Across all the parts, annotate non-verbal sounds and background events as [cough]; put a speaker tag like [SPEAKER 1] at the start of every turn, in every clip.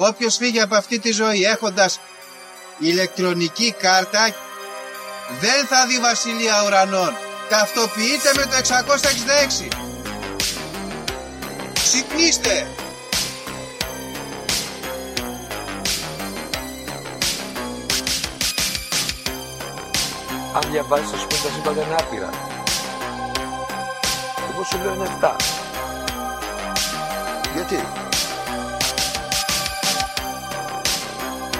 [SPEAKER 1] Όποιος φύγει από αυτή τη ζωή έχοντας ηλεκτρονική κάρτα δεν θα δει βασιλεία ουρανών. Ταυτοποιείτε με το 666. Ξυπνήστε!
[SPEAKER 2] Αν διαβάζεις, ας πούμε, τα σύμπαντα είναι άπειρα. Εγώ σου λέω είναι 7.
[SPEAKER 3] Γιατί;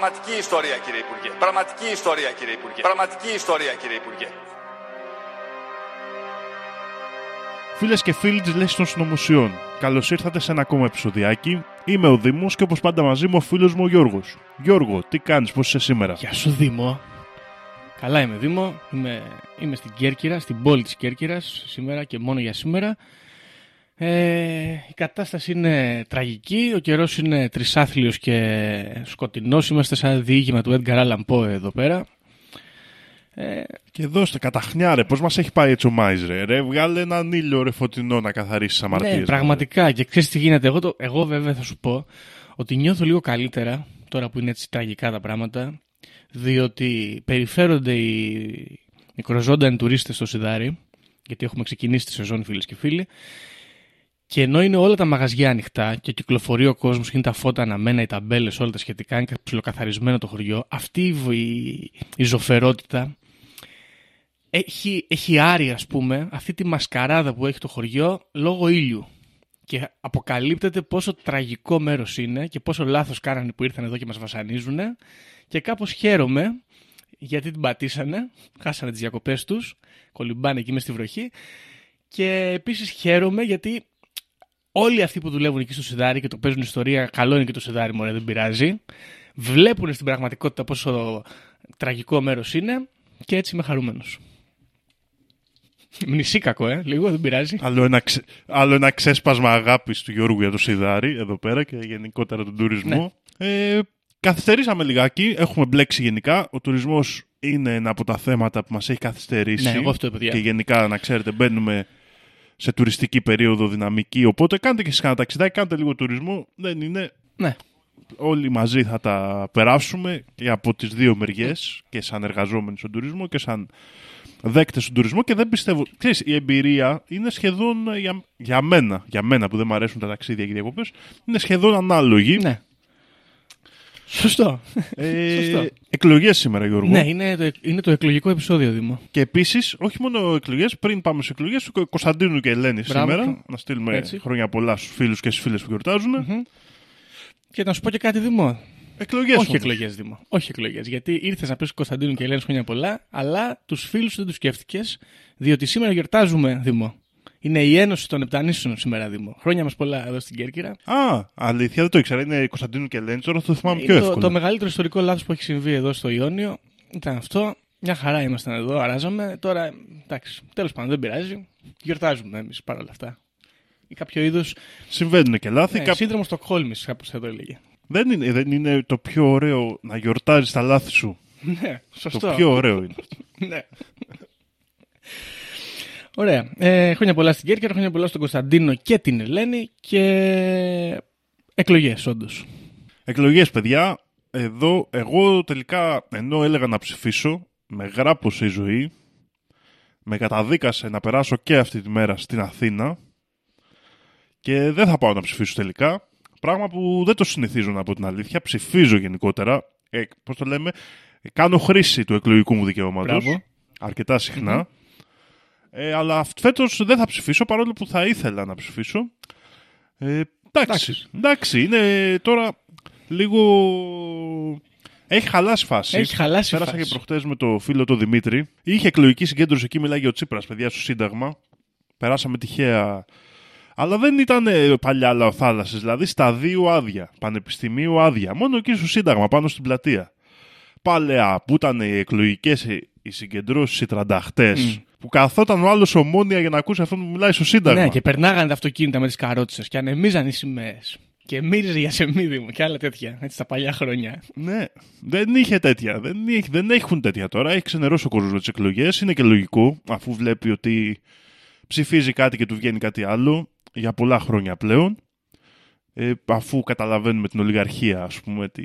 [SPEAKER 4] Πραγματική ιστορία κύριε Υπουργέ. Πραγματική ιστορία κύριε Υπουργέ. Πραγματική ιστορία κύριε Υπουργέ.
[SPEAKER 5] Φίλες και φίλοι της Λέση των Συνωμοσιών, καλώς ήρθατε σε ένα ακόμα επεισοδιάκι. Είμαι ο Δήμος και όπως πάντα μαζί μου ο φίλος μου ο Γιώργος. Γιώργο, τι κάνεις, πώς είσαι σήμερα;
[SPEAKER 6] Γεια σου Δήμο. Καλά είμαι Δήμο. Είμαι, είμαι στην Κέρκυρα, στην πόλη της Κέρκυρας σήμερα και μόνο για σήμερα. Ε, η κατάσταση είναι τραγική, ο καιρός είναι τρισάθλιος και σκοτεινός. Είμαστε σαν διήγημα του Edgar Allan Poe εδώ πέρα. Ε,
[SPEAKER 5] Και δώστε καταχνιά, ρε, πώς μας έχει πάει έτσι ο Μάιζ, ρε. ρε βγάλε έναν ήλιο ρε φωτεινό να καθαρίσεις τις αμαρτίες.
[SPEAKER 6] ναι, πραγματικά. Και ξέρεις τι γίνεται. Εγώ, το, εγώ βέβαια θα σου πω ότι νιώθω λίγο καλύτερα τώρα που είναι έτσι τραγικά τα πράγματα διότι περιφέρονται οι μικροζώντανοι τουρίστες στο Σιδάρι γιατί έχουμε ξεκινήσει τη σεζόν φίλες και φίλοι και ενώ είναι όλα τα μαγαζιά ανοιχτά και κυκλοφορεί ο κόσμος και είναι τα φώτα αναμένα, οι ταμπέλες, όλα τα σχετικά, είναι ψιλοκαθαρισμένο το χωριό, αυτή η, η, η ζωφερότητα έχει, έχει άρει, ας πούμε, αυτή τη μασκαράδα που έχει το χωριό λόγω ήλιου. Και αποκαλύπτεται πόσο τραγικό μέρος είναι και πόσο λάθος κάνανε που ήρθαν εδώ και μας βασανίζουν. Και κάπως χαίρομαι γιατί την πατήσανε, χάσανε τις διακοπές τους, κολυμπάνε εκεί μες στη βροχή. Και επίσης χαίρομαι γιατί όλοι αυτοί που δουλεύουν εκεί στο Σιδάρι και το παίζουν ιστορία, καλό είναι και το Σιδάρι, μωρέ, δεν πειράζει. Βλέπουν στην πραγματικότητα πόσο τραγικό μέρος είναι και έτσι είμαι χαρούμενος. Μνησί κακό, ε, λίγο, δεν πειράζει.
[SPEAKER 5] Άλλο ένα, ξε... άλλο ένα ξέσπασμα αγάπης του Γιώργου για το Σιδάρι εδώ πέρα και γενικότερα τον τουρισμό. Ε, καθυστερήσαμε λιγάκι, έχουμε μπλέξει γενικά. Ο τουρισμός είναι ένα από τα θέματα που μας έχει καθυστερήσει.
[SPEAKER 6] Ναι, εγώ αυτό είπα, παιδιά.
[SPEAKER 5] Και γενικά, να ξέρετε, μπαίνουμε σε τουριστική περίοδο δυναμική. Οπότε κάντε και εσείς κανένα ταξιδάκι, κάντε λίγο τουρισμό. Δεν είναι.
[SPEAKER 6] Ναι.
[SPEAKER 5] Όλοι μαζί θα τα περάσουμε και από τις δύο μεριές και σαν εργαζόμενοι στον τουρισμό και σαν δέκτες στον τουρισμό και δεν πιστεύω... Ξέρεις, η εμπειρία είναι σχεδόν ε, για, για μένα, για μένα που δεν μου αρέσουν τα ταξίδια και οι διακοπές, είναι σχεδόν ανάλογη.
[SPEAKER 6] Ναι. Σωστό.
[SPEAKER 5] Ε,
[SPEAKER 6] Σωστό.
[SPEAKER 5] εκλογές σήμερα, Γιώργο.
[SPEAKER 6] Ναι, είναι το, είναι το εκλογικό επεισόδιο, Δήμο.
[SPEAKER 5] Και επίσης, όχι μόνο εκλογές, πριν πάμε στι εκλογές, του Κωνσταντίνου και Ελένη
[SPEAKER 6] Μπράβο.
[SPEAKER 5] σήμερα. Να στείλουμε
[SPEAKER 6] Έτσι.
[SPEAKER 5] χρόνια πολλά στους φίλους και στις φίλες που γιορτάζουν.
[SPEAKER 6] Και να σου πω και κάτι, Δήμο.
[SPEAKER 5] Εκλογές.
[SPEAKER 6] Όχι εκλογές, Δήμο. Όχι εκλογές. Γιατί ήρθες να πεις Κωνσταντίνου και Ελένη χρόνια πολλά, αλλά τους φίλους δεν τους σκέφτηκες, διότι σήμερα γιορτάζουμε, Δήμο. Είναι η Ένωση των Επτανήσεων σήμερα, Δήμο. Χρόνια μας πολλά εδώ στην Κέρκυρα.
[SPEAKER 5] Α, αλήθεια, δεν το ήξερα. Είναι Κωνσταντίνου και Ελένη. Τώρα το θυμάμαι πιο
[SPEAKER 6] Είναι το,
[SPEAKER 5] εύκολα.
[SPEAKER 6] το μεγαλύτερο ιστορικό λάθος που έχει συμβεί εδώ στο Ιόνιο ήταν αυτό. Μια χαρά ήμασταν εδώ, αράζαμε. Τώρα, εντάξει, τέλος πάντων δεν πειράζει. Γιορτάζουμε εμείς παρόλα αυτά. Ή κάποιο είδου.
[SPEAKER 5] Συμβαίνουν και λάθη.
[SPEAKER 6] Ναι,
[SPEAKER 5] Κά-
[SPEAKER 6] Σύνδρομο Στοκχόλμη, κάπως θα το έλεγε.
[SPEAKER 5] Δεν, είναι, δεν είναι το πιο ωραίο να γιορτάζεις τα λάθη σου. [laughs]
[SPEAKER 6] Ναι, σωστό.
[SPEAKER 5] Το πιο ωραίο είναι. [laughs]
[SPEAKER 6] ναι. Ωραία. Ε, χρόνια πολλά στην Κέρκυρα, χρόνια πολλά στον Κωνσταντίνο και την Ελένη και εκλογές, όντως.
[SPEAKER 5] Εκλογές, παιδιά. Εδώ, εγώ τελικά, ενώ έλεγα να ψηφίσω, με γράπωσε η ζωή, με καταδίκασε να περάσω και αυτή τη μέρα στην Αθήνα και δεν θα πάω να ψηφίσω τελικά. Πράγμα που δεν το συνηθίζω να πω την αλήθεια. Ψηφίζω γενικότερα. Ε, Πώς το λέμε, κάνω χρήση του εκλογικού μου δικαιώματος.
[SPEAKER 6] Μπράβο.
[SPEAKER 5] Αρκετά συχνά. Ε, αλλά φέτος δεν θα ψηφίσω παρόλο που θα ήθελα να ψηφίσω. Ε, εντάξει,
[SPEAKER 6] Εντάξει.
[SPEAKER 5] εντάξει, είναι τώρα λίγο. Έχει χαλάσει φάση.
[SPEAKER 6] Έχει χαλάσει
[SPEAKER 5] Πέρασα
[SPEAKER 6] φάση.
[SPEAKER 5] και προχτές με το φίλο το Δημήτρη. Είχε εκλογική συγκέντρωση εκεί, μιλάει για ο Τσίπρας, παιδιά, στο Σύνταγμα. Περάσαμε τυχαία Αλλά δεν ήταν ε, παλιά λαοθάλασσες, δηλαδή σταδίου άδεια, πανεπιστημίου άδεια. Μόνο εκεί στο Σύνταγμα, πάνω στην πλατεία. Παλαιά, που ήταν οι εκλογικές οι συγκεντρώσεις, οι τρανταχτές, που καθόταν ο άλλος ομόνια για να ακούσει αυτόν που μιλάει στο Σύνταγμα.
[SPEAKER 6] Ναι, και περνάγανε τα αυτοκίνητα με τις καρότσες και ανεμίζαν οι σημαίες. Και μύριζε για σεμίδι μου και άλλα τέτοια. Έτσι τα παλιά χρόνια.
[SPEAKER 5] Ναι, δεν είχε τέτοια. Δεν, έχει- δεν έχουν τέτοια τώρα. Έχει ξενερώσει ο κόσμος με τις εκλογές. Είναι και λογικό, αφού βλέπει ότι ψηφίζει κάτι και του βγαίνει κάτι άλλο για πολλά χρόνια πλέον. Ε, αφού καταλαβαίνουμε την ολιγαρχία, ας πούμε, τι,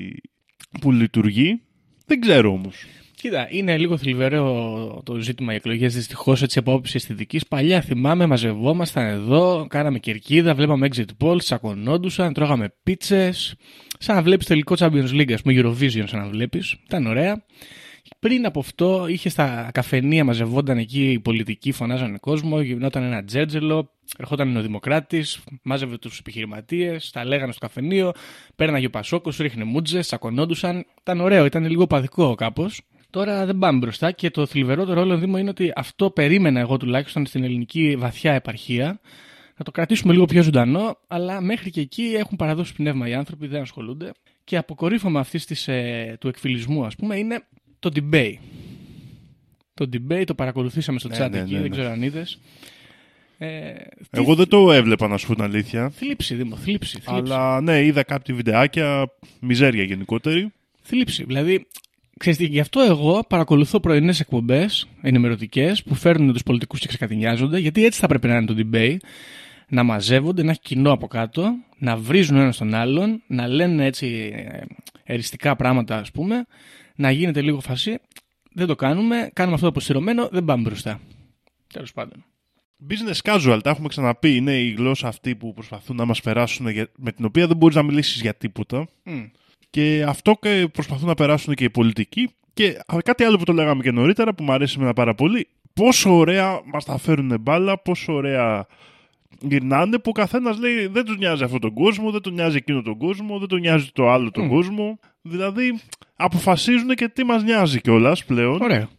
[SPEAKER 5] που λειτουργεί. Δεν ξέρω όμως.
[SPEAKER 6] Κοίτα, είναι λίγο θλιβερό το ζήτημα οι εκλογές δυστυχώς έτσι από άποψη αισθητικής. Παλιά θυμάμαι, μαζευόμασταν εδώ, κάναμε κερκίδα, βλέπαμε exit polls, τσακωνόντουσαν, τρώγαμε πίτσες. Σαν να βλέπεις τελικό Champions League, ας πούμε, Eurovision, σαν να βλέπεις. Ήταν ωραία. Πριν από αυτό, είχε στα καφενεία, μαζευόταν εκεί οι πολιτικοί, φωνάζανε κόσμο, γινόταν ένα τζέτζελο, ερχόταν ο Δημοκράτης, μάζευε τους επιχειρηματίες, τα λέγανε στο καφενείο, πέρναγε ο Πασόκος, ρίχνε μούτζες, τσακωνόντουσαν. Ήταν ωραίο, ήταν λίγο παδικό κάπως. Τώρα δεν πάμε μπροστά και το θλιβερότερο όλο Δήμο είναι ότι αυτό περίμενα εγώ τουλάχιστον στην ελληνική βαθιά επαρχία. Να το κρατήσουμε λίγο πιο ζωντανό, αλλά μέχρι και εκεί έχουν παραδώσει πνεύμα οι άνθρωποι, δεν ασχολούνται. Και αποκορύφωμα αυτής της, ε, του εκφυλισμού, ας πούμε, είναι το debate. Το debate το παρακολουθήσαμε στο
[SPEAKER 5] Ναι,
[SPEAKER 6] chat
[SPEAKER 5] ναι,
[SPEAKER 6] εκεί,
[SPEAKER 5] ναι,
[SPEAKER 6] δεν
[SPEAKER 5] ναι.
[SPEAKER 6] ξέρω αν είδες. Ε, τι-
[SPEAKER 5] Εγώ δεν το έβλεπα, να σου πω την αλήθεια.
[SPEAKER 6] Θλίψη, Δήμο, θλίψη. θλίψη.
[SPEAKER 5] Αλλά ναι, είδα κάποια βιντεάκια, μιζέρια γενικότερη.
[SPEAKER 6] θλίψη. Δηλαδή, ξέρεις τι, γι' αυτό εγώ παρακολουθώ πρωινές εκπομπές ενημερωτικές που φέρνουν τους πολιτικούς και ξεκατηνιάζονται, γιατί έτσι θα πρέπει να είναι το debate. Να μαζεύονται, να έχει κοινό από κάτω, να βρίζουν ο ένα τον άλλον, να λένε έτσι ε, εριστικά πράγματα, ας πούμε, να γίνεται λίγο φασί. Δεν το κάνουμε, κάνουμε αυτό το αποστηρωμένο, δεν πάμε μπροστά. Τέλος πάντων.
[SPEAKER 5] Business casual, τα έχουμε ξαναπεί. Είναι η γλώσσα αυτή που προσπαθούν να μας περάσουν, για- με την οποία δεν μπορείς να μιλήσεις για τίποτα. Και αυτό και προσπαθούν να περάσουν και οι πολιτικοί. Και κάτι άλλο που το λέγαμε και νωρίτερα που μου αρέσει εμένα πάρα πολύ. Πόσο ωραία μας τα φέρουν μπάλα, πόσο ωραία γυρνάνε που ο καθένας λέει δεν τους νοιάζει αυτόν τον κόσμο, δεν του νοιάζει εκείνο τον κόσμο, δεν του νοιάζει το άλλο τον κόσμο. Δηλαδή αποφασίζουν και τι μας νοιάζει κιόλας πλέον
[SPEAKER 6] Ωραίο.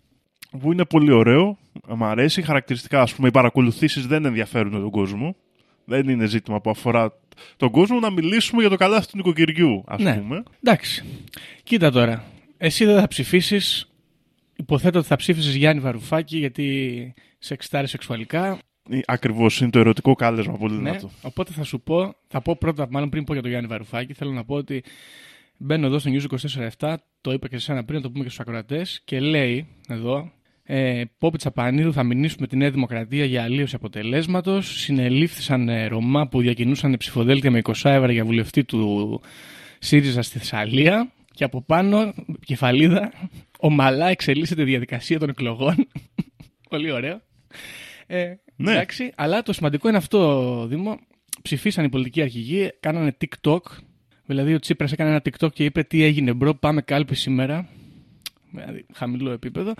[SPEAKER 5] που είναι πολύ ωραίο. Μ' αρέσει. Χαρακτηριστικά, ας πούμε, οι παρακολουθήσεις δεν ενδιαφέρουν τον κόσμο. Δεν είναι ζήτημα που αφορά τον κόσμο να μιλήσουμε για το καλάθι του νοικοκυριού, ας
[SPEAKER 6] Ναι.
[SPEAKER 5] πούμε.
[SPEAKER 6] Εντάξει. Κοίτα τώρα. Εσύ δεν θα ψηφίσεις. Υποθέτω ότι θα ψήφισες Γιάννη Βαρουφάκη γιατί σε εξτάρει σεξουαλικά.
[SPEAKER 5] Ακριβώς είναι το ερωτικό κάλεσμα πολύ
[SPEAKER 6] Ναι.
[SPEAKER 5] δυνατό.
[SPEAKER 6] Οπότε θα σου πω, θα πω πρώτα, μάλλον πριν πω για τον Γιάννη Βαρουφάκη, θέλω να πω ότι μπαίνω εδώ στο News 24-7, το είπα και σε ένα πριν, να το πούμε και στους ακροατές, και λέει εδώ. Ε, Πόπη Τσαπανίδου θα μηνύσουμε τη Νέα Δημοκρατία για αλλίωση αποτελέσματος. Συνελήφθησαν ε, Ρωμά που διακινούσαν ψηφοδέλτια με 20 ευρώ για βουλευτή του ΣΥΡΙΖΑ στη Θεσσαλία. Και από πάνω, κεφαλίδα, ομαλά εξελίσσεται η διαδικασία των εκλογών. [laughs] Πολύ ωραίο. Ε,
[SPEAKER 5] Ναι.
[SPEAKER 6] Εντάξει, αλλά το σημαντικό είναι αυτό, Δήμο. Ψηφίσαν οι πολιτικοί αρχηγοί, κάνανε TikTok. Δηλαδή, ο Τσίπρας έκανε ένα TikTok και είπε: Τι έγινε, bro, πάμε κάλπη σήμερα. Δηλαδή, χαμηλό επίπεδο.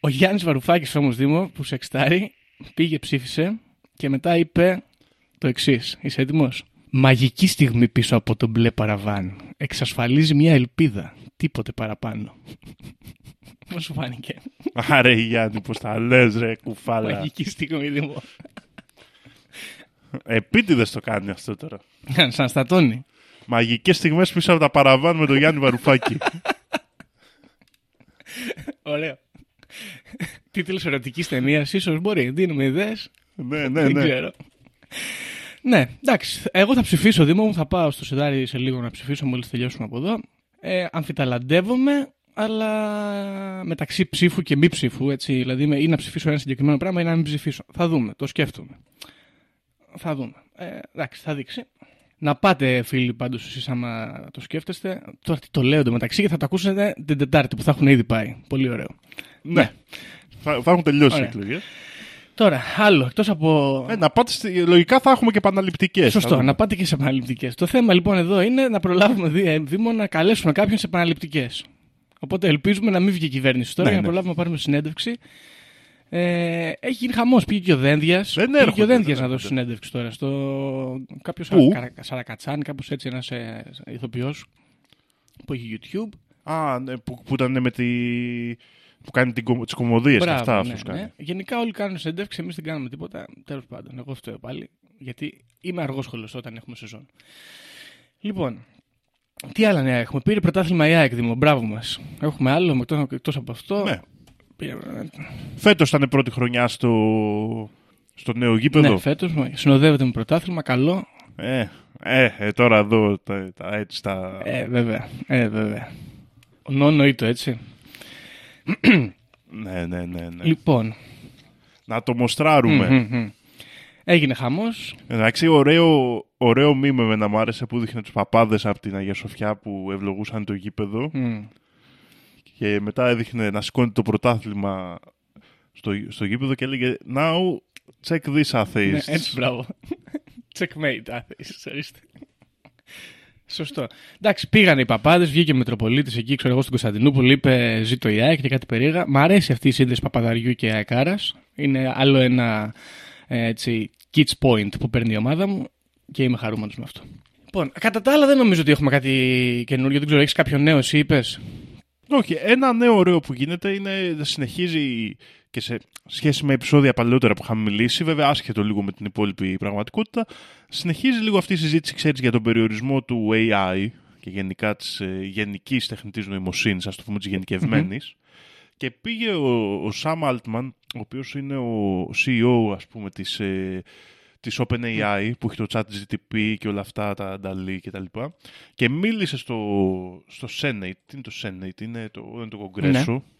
[SPEAKER 6] Ο Γιάννης Βαρουφάκης όμως, Δήμο, που σε εξτάρει, πήγε, ψήφισε και μετά είπε το εξής. Είσαι έτοιμος; Μαγική στιγμή πίσω από τον μπλε παραβάν. Εξασφαλίζει μια ελπίδα. Τίποτε παραπάνω. [laughs] Πώς σου φάνηκε;
[SPEAKER 5] Άρε Γιάννη, πώς τα λες, ρε κουφάλα.
[SPEAKER 6] Μαγική στιγμή, Δήμο.
[SPEAKER 5] Επίτηδες το κάνει αυτό τώρα.
[SPEAKER 6] Σαν στατώνει.
[SPEAKER 5] Μαγικές στιγμές πίσω από τα παραβάν με τον Γιάννη Βαρουφάκη. [laughs]
[SPEAKER 6] Ωραίο. [laughs] Τίτλος ερωτικής ταινίας, ίσως μπορεί. Δίνουμε ιδέες.
[SPEAKER 5] ναι, ναι,
[SPEAKER 6] Δεν
[SPEAKER 5] ναι.
[SPEAKER 6] ξέρω. Ναι, εντάξει. Εγώ θα ψηφίσω, Δήμο μου. Θα πάω στο Σιδάρι σε λίγο να ψηφίσω μόλις τελειώσουμε από εδώ. Ε, αμφιταλαντεύομαι, αλλά μεταξύ ψήφου και μη ψήφου. Έτσι, δηλαδή, με- ή να ψηφίσω ένα συγκεκριμένο πράγμα ή να μην ψηφίσω. Θα δούμε. Το σκέφτομαι. Θα δούμε. Ε, εντάξει, θα δείξει. Να πάτε, φίλοι, πάντως, εσείς άμα το σκέφτεστε. Τώρα τι το λέω μεταξύ και θα το ακούσετε την Τετάρτη που θα έχουν ήδη πάει. Πολύ ωραίο.
[SPEAKER 5] Ναι. Θα, θα έχουν τελειώσει οι
[SPEAKER 6] Ωραία.
[SPEAKER 5] εκλογές.
[SPEAKER 6] Τώρα, άλλο, εκτός από.
[SPEAKER 5] Ε, να πάτε, στη- λογικά θα έχουμε και επαναληπτικέ.
[SPEAKER 6] Σωστό, να πάτε και σε επαναληπτικέ. Το θέμα λοιπόν εδώ είναι να προλάβουμε δι- ε, Δήμο να καλέσουμε κάποιον σε επαναληπτικέ. Οπότε ελπίζουμε να μην βγει η κυβέρνηση τώρα
[SPEAKER 5] Ναι,
[SPEAKER 6] για να
[SPEAKER 5] ναι.
[SPEAKER 6] προλάβουμε να πάρουμε συνέντευξη. Ε, έχει γίνει χαμός. Πήγε και ο Δένδιας.
[SPEAKER 5] Δεν
[SPEAKER 6] Πήγε και
[SPEAKER 5] έρχονται,
[SPEAKER 6] ο Δένδιας
[SPEAKER 5] δεν
[SPEAKER 6] να δώσει
[SPEAKER 5] έρχονται.
[SPEAKER 6] συνέντευξη τώρα. Στο κάποιος
[SPEAKER 5] Πού;
[SPEAKER 6] Σαρακατσάνη, κάπως έτσι, ένας ε, ηθοποιός που έχει YouTube.
[SPEAKER 5] Α, ναι, που, που ήταν με τη. Που κάνει τις κομμωδίες και
[SPEAKER 6] Μπράβο,
[SPEAKER 5] αυτά.
[SPEAKER 6] ναι,
[SPEAKER 5] αυτός
[SPEAKER 6] ναι.
[SPEAKER 5] κάνει.
[SPEAKER 6] Γενικά όλοι κάνουν συνέντευξη, εμείς δεν κάνουμε τίποτα. Τέλος πάντων, εγώ φταίω πάλι. Γιατί είμαι αργός σχολείο όταν έχουμε σεζόν. Λοιπόν, τι άλλα νέα έχουμε; Πήρε πρωτάθλημα η ΑΕΚ Δήμο. Μπράβο μας. Έχουμε άλλο εκτός από αυτό.
[SPEAKER 5] Ναι.
[SPEAKER 6] Πήρε-
[SPEAKER 5] Φέτος ήταν η πρώτη χρονιά στο, στο νέο γήπεδο.
[SPEAKER 6] Ναι, φέτος συνοδεύεται με πρωτάθλημα. Καλό.
[SPEAKER 5] ε, ε, ε, τώρα εδώ τα, τα, έτσι τα...
[SPEAKER 6] Ε, βέβαια. Ε, βέβαια. Ο Νόνο ή το έτσι.
[SPEAKER 5] Ναι, ναι, ναι, ναι.
[SPEAKER 6] Λοιπόν.
[SPEAKER 5] Να το μοστράρουμε.
[SPEAKER 6] μμμ, μμ. Έγινε χαμός.
[SPEAKER 5] Εντάξει, ωραίο, ωραίο μήμε με να μου άρεσε που δείχνε τους παπάδες από την Αγία Σοφιά που ευλογούσαν το γήπεδο και μετά έδειχνε να σηκώνει το πρωτάθλημα στο, στο γήπεδο και έλεγε Now check this atheists.
[SPEAKER 6] Ναι, έτσι, μπράβο. [laughs] Checkmate, άθεης, ορίστε. Σωστό. Εντάξει, πήγανε οι παπάδες, βγήκε ο Μητροπολίτης εκεί, ξέρω εγώ, στην Κωνσταντινούπολη, είπε Ζήτω η ΑΕΚ και κάτι περίεργα. Μ' αρέσει αυτή η σύνδεση Παπαδαριού και Αεκάρα. Είναι άλλο ένα ε, έτσι, kids point που παίρνει η ομάδα μου και είμαι χαρούμενος με αυτό. Λοιπόν, κατά τα άλλα δεν νομίζω ότι έχουμε κάτι καινούριο. Δεν ξέρω, έχεις κάποιο νέο, εσύ είπες;
[SPEAKER 5] Όχι, ένα νέο ωραίο που γίνεται είναι να συνεχίζει και σε σχέση με επεισόδια παλαιότερα που είχαμε μιλήσει, βέβαια άσχετο λίγο με την υπόλοιπη πραγματικότητα, συνεχίζει λίγο αυτή η συζήτηση, ξέρεις, για τον περιορισμό του AI και γενικά της ε, γενικής τεχνητής νοημοσύνης, ας το πούμε της γενικευμενης Και πήγε ο, ο Sam Altman, ο οποίος είναι ο CEO, ας πούμε, της, ε, της OpenAI, που έχει το chat GTP και όλα αυτά, τα DALI και τα λοιπά, και μίλησε στο, στο Senate. Τι είναι το Senate, είναι το, είναι το Κογκρέσο. Και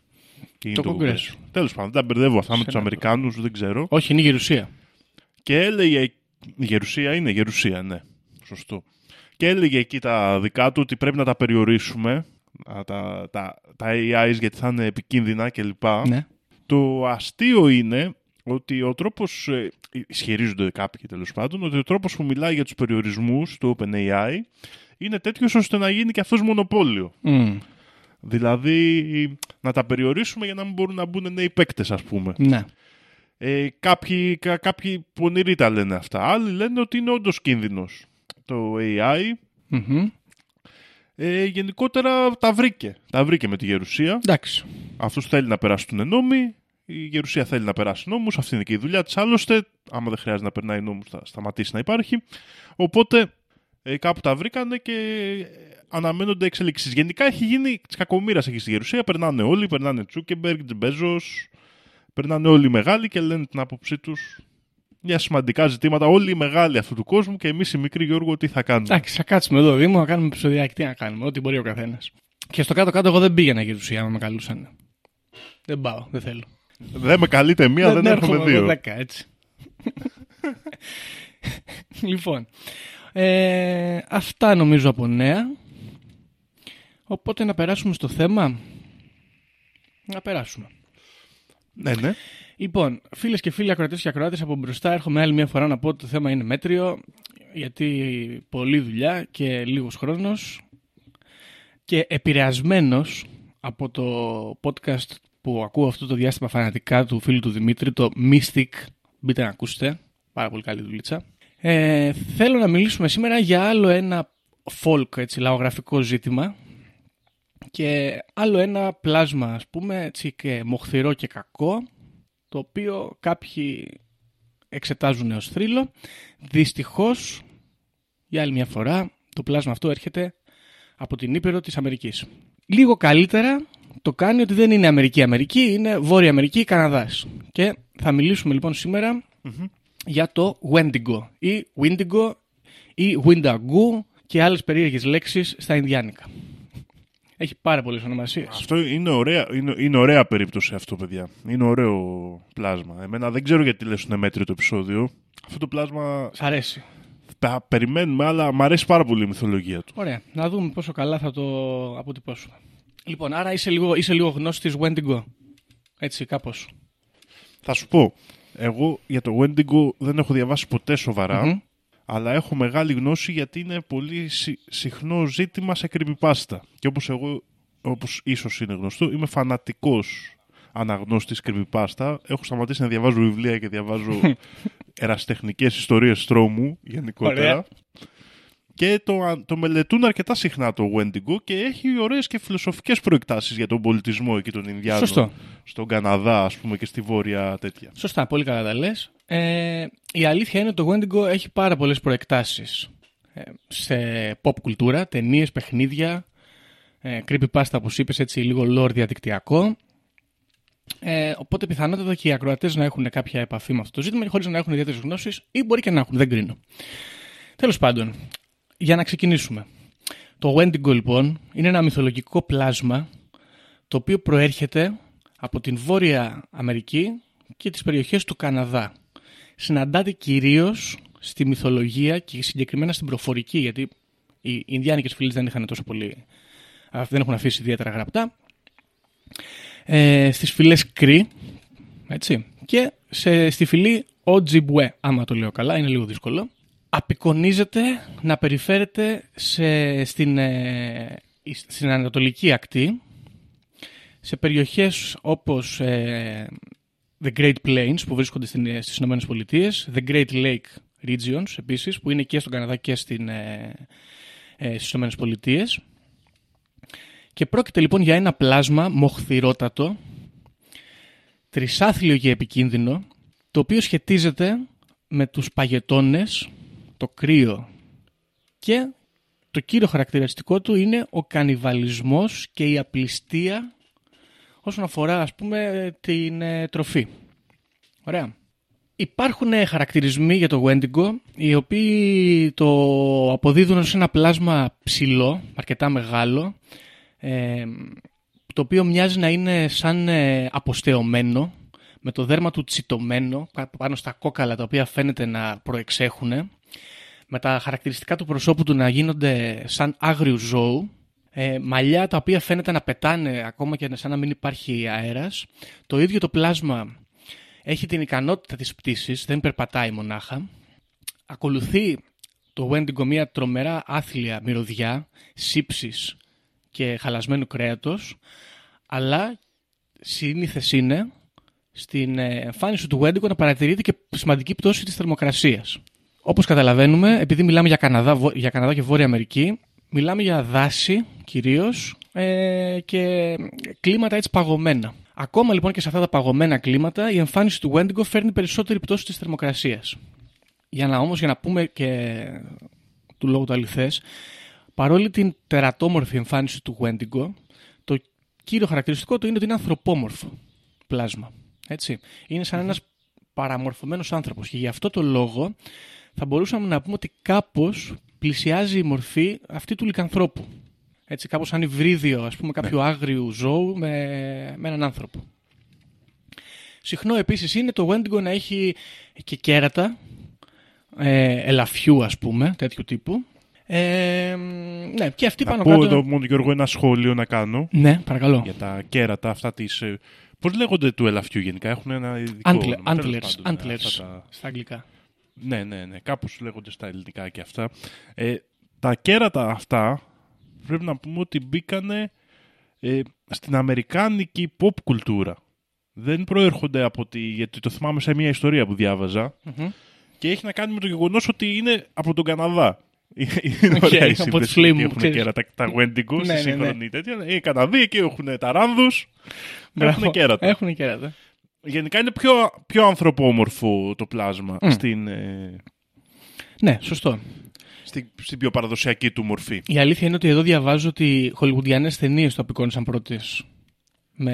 [SPEAKER 5] είναι
[SPEAKER 6] Το Κογκρέσο.
[SPEAKER 5] Τέλος πάντων, δεν τα μπερδεύω αυτά με τους
[SPEAKER 6] Senate.
[SPEAKER 5] Αμερικάνους, δεν ξέρω.
[SPEAKER 6] Όχι, είναι η γερουσία.
[SPEAKER 5] Και έλεγε. Η γερουσία είναι γερουσία, ναι. Σωστό. Και έλεγε εκεί τα δικά του ότι πρέπει να τα περιορίσουμε. α, Τα, τα, τα AIs γιατί θα είναι επικίνδυνα κλπ.
[SPEAKER 6] Ναι.
[SPEAKER 5] Το αστείο είναι ότι ο τρόπος, ε, ισχυρίζονται κάποιοι τέλος πάντων, ότι ο τρόπος που μιλάει για τους περιορισμούς του OpenAI είναι τέτοιος ώστε να γίνει και αυτός μονοπόλιο.
[SPEAKER 6] Μμ,
[SPEAKER 5] Δηλαδή να τα περιορίσουμε για να μην μπορούν να μπουν νέοι παίκτες ας πούμε.
[SPEAKER 6] ναι.
[SPEAKER 5] Ε, κάποιοι, κα, κάποιοι πονηροί τα λένε αυτά. Άλλοι λένε ότι είναι όντως κίνδυνος το AI.
[SPEAKER 6] Μμμ.
[SPEAKER 5] Ε, γενικότερα τα βρήκε. Τα βρήκε με τη Γερουσία.
[SPEAKER 6] Εντάξει.
[SPEAKER 5] Αυτό θέλει να περάσουν νόμοι. Η Γερουσία θέλει να περάσει νόμους. Αυτή είναι και η δουλειά της. Άλλωστε, άμα δεν χρειάζεται να περνάει νόμους, θα σταματήσει να υπάρχει. Οπότε ε, κάπου τα βρήκανε και ε, αναμένονται εξελίξεις. Γενικά έχει γίνει τη κακομοίρας εκεί στη Γερουσία. Περνάνε όλοι. Περνάνε Τσούκεμπεργκ, Τζμπέζο. Περνάνε όλοι οι μεγάλοι και λένε την άποψή τους για σημαντικά ζητήματα. Όλοι οι μεγάλοι αυτού του κόσμου και εμείς οι μικροί Γιώργο, τι θα κάνουμε;
[SPEAKER 6] Εντάξει, θα κάτσουμε εδώ Δήμο, να κάνουμε επεισοδιάκι. Τι να κάνουμε, ό,τι μπορεί ο καθένας. Και στο κάτω-κάτω, εγώ δεν πήγαινα για ουσία, άμα με καλούσαν. Δεν πάω, δεν θέλω.
[SPEAKER 5] Δεν με καλείτε μία, δεν, έχουμε
[SPEAKER 6] έρχομαι
[SPEAKER 5] δύο.
[SPEAKER 6] εγώ δέκα, έτσι. [laughs] λοιπόν, ε, αυτά νομίζω από νέα. Οπότε να περάσουμε στο θέμα. Να περάσουμε.
[SPEAKER 5] Ναι, ναι.
[SPEAKER 6] Λοιπόν, φίλες και φίλοι ακροατές και ακροάτες, από μπροστά έρχομαι άλλη μια φορά να πω ότι το θέμα είναι μέτριο. Γιατί πολλή δουλειά και λίγος χρόνος και επηρεασμένος από το podcast που ακούω αυτό το διάστημα φανατικά του φίλου του Δημήτρη, το Mystic. Μπείτε να ακούσετε. Πάρα πολύ καλή δουλίτσα. Ε, θέλω να μιλήσουμε σήμερα για άλλο ένα folk, έτσι, λαογραφικό ζήτημα και άλλο ένα πλάσμα, ας πούμε, έτσι και μοχθηρό και κακό, το οποίο κάποιοι εξετάζουν ως θρύλο. Δυστυχώς, για άλλη μια φορά, το πλάσμα αυτό έρχεται από την Ήπειρο της Αμερικής. Λίγο καλύτερα το κάνει ότι δεν είναι Αμερική-Αμερική, είναι Βόρεια Αμερική, Καναδάς. Και θα μιλήσουμε λοιπόν σήμερα για το Wendigo ή Windigo ή Windago και άλλες περίεργες λέξεις στα Ινδιάνικα. Έχει πάρα πολλές ονομασίες.
[SPEAKER 5] Αυτό είναι ωραία, είναι, είναι ωραία περίπτωση αυτό, παιδιά. Είναι ωραίο πλάσμα. Εμένα δεν ξέρω γιατί λες ότι είναι μέτριο το επεισόδιο. Αυτό το πλάσμα
[SPEAKER 6] Σ' αρέσει.
[SPEAKER 5] τα περιμένουμε, αλλά μου αρέσει πάρα πολύ η μυθολογία του.
[SPEAKER 6] Ωραία. Να δούμε πόσο καλά θα το αποτυπώσουμε. Λοιπόν, άρα είσαι λίγο, είσαι λίγο γνώστης της Wendigo. Έτσι, κάπως.
[SPEAKER 5] Θα σου πω, εγώ για το Wendigo δεν έχω διαβάσει ποτέ σοβαρά,
[SPEAKER 6] Μμμ.
[SPEAKER 5] Αλλά έχω μεγάλη γνώση γιατί είναι πολύ συ- συχνό ζήτημα σε creepypasta. Και όπως εγώ, όπως ίσως είναι γνωστό, είμαι φανατικός αναγνώστης creepypasta. Έχω σταματήσει να διαβάζω βιβλία και διαβάζω [laughs] εραστεχνικές ιστορίες τρόμου γενικότερα.
[SPEAKER 6] Ωραία.
[SPEAKER 5] Και το, το μελετούν αρκετά συχνά το Wendigo και έχει ωραίες και φιλοσοφικές προεκτάσεις για τον πολιτισμό εκεί των Ινδιάνων.
[SPEAKER 6] Σωστό.
[SPEAKER 5] Στον Καναδά, ας πούμε, και στη Βόρεια τέτοια.
[SPEAKER 6] Σωστά, πολύ καλά τα λες. Ε, η αλήθεια είναι ότι το Wendigo έχει πάρα πολλές προεκτάσεις ε, σε pop κουλτούρα, ταινίες, παιχνίδια, ε, creepypasta όπως είπες, έτσι λίγο lore διαδικτυακό. Ε, οπότε πιθανότατα και οι ακροατές να έχουν κάποια επαφή με αυτό το ζήτημα χωρίς να έχουν ιδιαίτερες γνώσεις ή μπορεί και να έχουν, δεν κρίνω. Τέλος πάντων, για να ξεκινήσουμε. Το Wendigo λοιπόν είναι ένα μυθολογικό πλάσμα το οποίο προέρχεται από την Βόρεια Αμερική και τις περιοχές του Καναδά. Συναντάται κυρίως στη μυθολογία και συγκεκριμένα στην προφορική γιατί οι Ινδιάνικες φυλές δεν είχαν τόσο πολύ δεν έχουν αφήσει ιδιαίτερα γραπτά ε, στις φυλές Κρή έτσι, και σε, στη φυλή Ojibwe άμα το λέω καλά είναι λίγο δύσκολο απεικονίζεται να περιφέρεται σε, στην, ε, στην ανατολική ακτή σε περιοχές όπως ε, The Great Plains που βρίσκονται στην, στις Ηνωμένες Πολιτείες, The Great Lake Regions επίσης που είναι και στον Καναδά και στην, ε, ε, στις Ηνωμένες Πολιτείες. Και πρόκειται λοιπόν για ένα πλάσμα μοχθηρότατο τρισάθλιο και επικίνδυνο το οποίο σχετίζεται με τους παγετώνες το κρύο και το κύριο χαρακτηριστικό του είναι ο κανιβαλισμός και η απληστία όσον αφορά ας πούμε την ε, τροφή. Ωραία. Υπάρχουν ε, χαρακτηρισμοί για το Wendigo οι οποίοι το αποδίδουν ως ένα πλάσμα ψηλό, αρκετά μεγάλο ε, το οποίο μοιάζει να είναι σαν ε, αποστεωμένο με το δέρμα του τσιτωμένο πάνω στα κόκαλα τα οποία φαίνεται να προεξέχουν με τα χαρακτηριστικά του προσώπου του να γίνονται σαν άγριου ζώου, ε, μαλλιά τα οποία φαίνεται να πετάνε ακόμα και σαν να μην υπάρχει αέρας. Το ίδιο το πλάσμα έχει την ικανότητα της πτήσης, δεν περπατάει μονάχα. Ακολουθεί το Wendigo μια τρομερά άθλια μυρωδιά, σύψης και χαλασμένου κρέατος, αλλά σύνηθες είναι στην ε, εμφάνιση του Wendigo να παρατηρείται και σημαντική πτώση της θερμοκρασίας. Όπως καταλαβαίνουμε, επειδή μιλάμε για Καναδά, για Καναδά και Βόρεια Αμερική, μιλάμε για δάση κυρίως ε, και κλίματα έτσι παγωμένα. Ακόμα λοιπόν και σε αυτά τα παγωμένα κλίματα η εμφάνιση του Wendigo φέρνει περισσότερη πτώση της θερμοκρασίας. Για να όμως, για να πούμε και του λόγου του αληθές, παρόλη την τερατόμορφη εμφάνιση του Wendigo, το κύριο χαρακτηριστικό του είναι ότι είναι ανθρωπόμορφο πλάσμα. Έτσι. Είναι σαν ένας παραμορφωμένος άνθρωπος και γι' αυτό το λόγο θα μπορούσαμε να πούμε ότι κάπως πλησιάζει η μορφή αυτή του λικανθρώπου. Έτσι, κάπως σαν υβρίδιο, ας πούμε, κάποιου ναι. άγριου ζώου με, με έναν άνθρωπο. Συχνό επίσης είναι το Wendigo να έχει και κέρατα, ε, ελαφιού ας πούμε, τέτοιου τύπου. Ε, ναι, και αυτή
[SPEAKER 5] να
[SPEAKER 6] πάνω
[SPEAKER 5] πω
[SPEAKER 6] κάτω...
[SPEAKER 5] εδώ μόνο Γιώργο ένα σχόλιο να κάνω.
[SPEAKER 6] Ναι, παρακαλώ.
[SPEAKER 5] Για τα κέρατα αυτά της... Ε, πώς λέγονται του ελαφιού γενικά, έχουν ένα ειδικό...
[SPEAKER 6] Antler,
[SPEAKER 5] όνομα,
[SPEAKER 6] antlers,
[SPEAKER 5] τέλος πάντων, ναι,
[SPEAKER 6] antlers
[SPEAKER 5] αυτά τα-
[SPEAKER 6] στα αγγλικά.
[SPEAKER 5] Ναι, ναι, ναι. Κάπως λέγονται στα ελληνικά και αυτά. Ε, τα κέρατα αυτά πρέπει να πούμε ότι μπήκανε ε, στην αμερικάνικη pop κουλτούρα. Δεν προέρχονται από τη... γιατί το θυμάμαι σε μια ιστορία που διάβαζα
[SPEAKER 6] Μμμ.
[SPEAKER 5] και έχει να κάνει με το γεγονός ότι είναι από τον Καναδά. [laughs] Είναι
[SPEAKER 6] Οκ,
[SPEAKER 5] ωραία η
[SPEAKER 6] από
[SPEAKER 5] σύνδεση
[SPEAKER 6] τη φλή
[SPEAKER 5] ότι
[SPEAKER 6] μου,
[SPEAKER 5] Έχουν
[SPEAKER 6] ξέρεις.
[SPEAKER 5] κέρατα τα Wendigo
[SPEAKER 6] Ναι,
[SPEAKER 5] στη
[SPEAKER 6] ναι, ναι.
[SPEAKER 5] σύγχρονη τέτοια. Οι Καναδοί εκεί έχουν τα ράνδους.
[SPEAKER 6] Μπράβο.
[SPEAKER 5] Έχουν κέρατα.
[SPEAKER 6] Έχουν κέρατα.
[SPEAKER 5] Γενικά είναι πιο, πιο ανθρωπόμορφο το πλάσμα
[SPEAKER 6] Μμ.
[SPEAKER 5] στην, ε,
[SPEAKER 6] Ναι, σωστό.
[SPEAKER 5] στην, στην πιο παραδοσιακή του μορφή.
[SPEAKER 6] Η αλήθεια είναι ότι εδώ διαβάζω ότι χολιγουντιανές ταινίες το απεικόνισαν πρώτες με,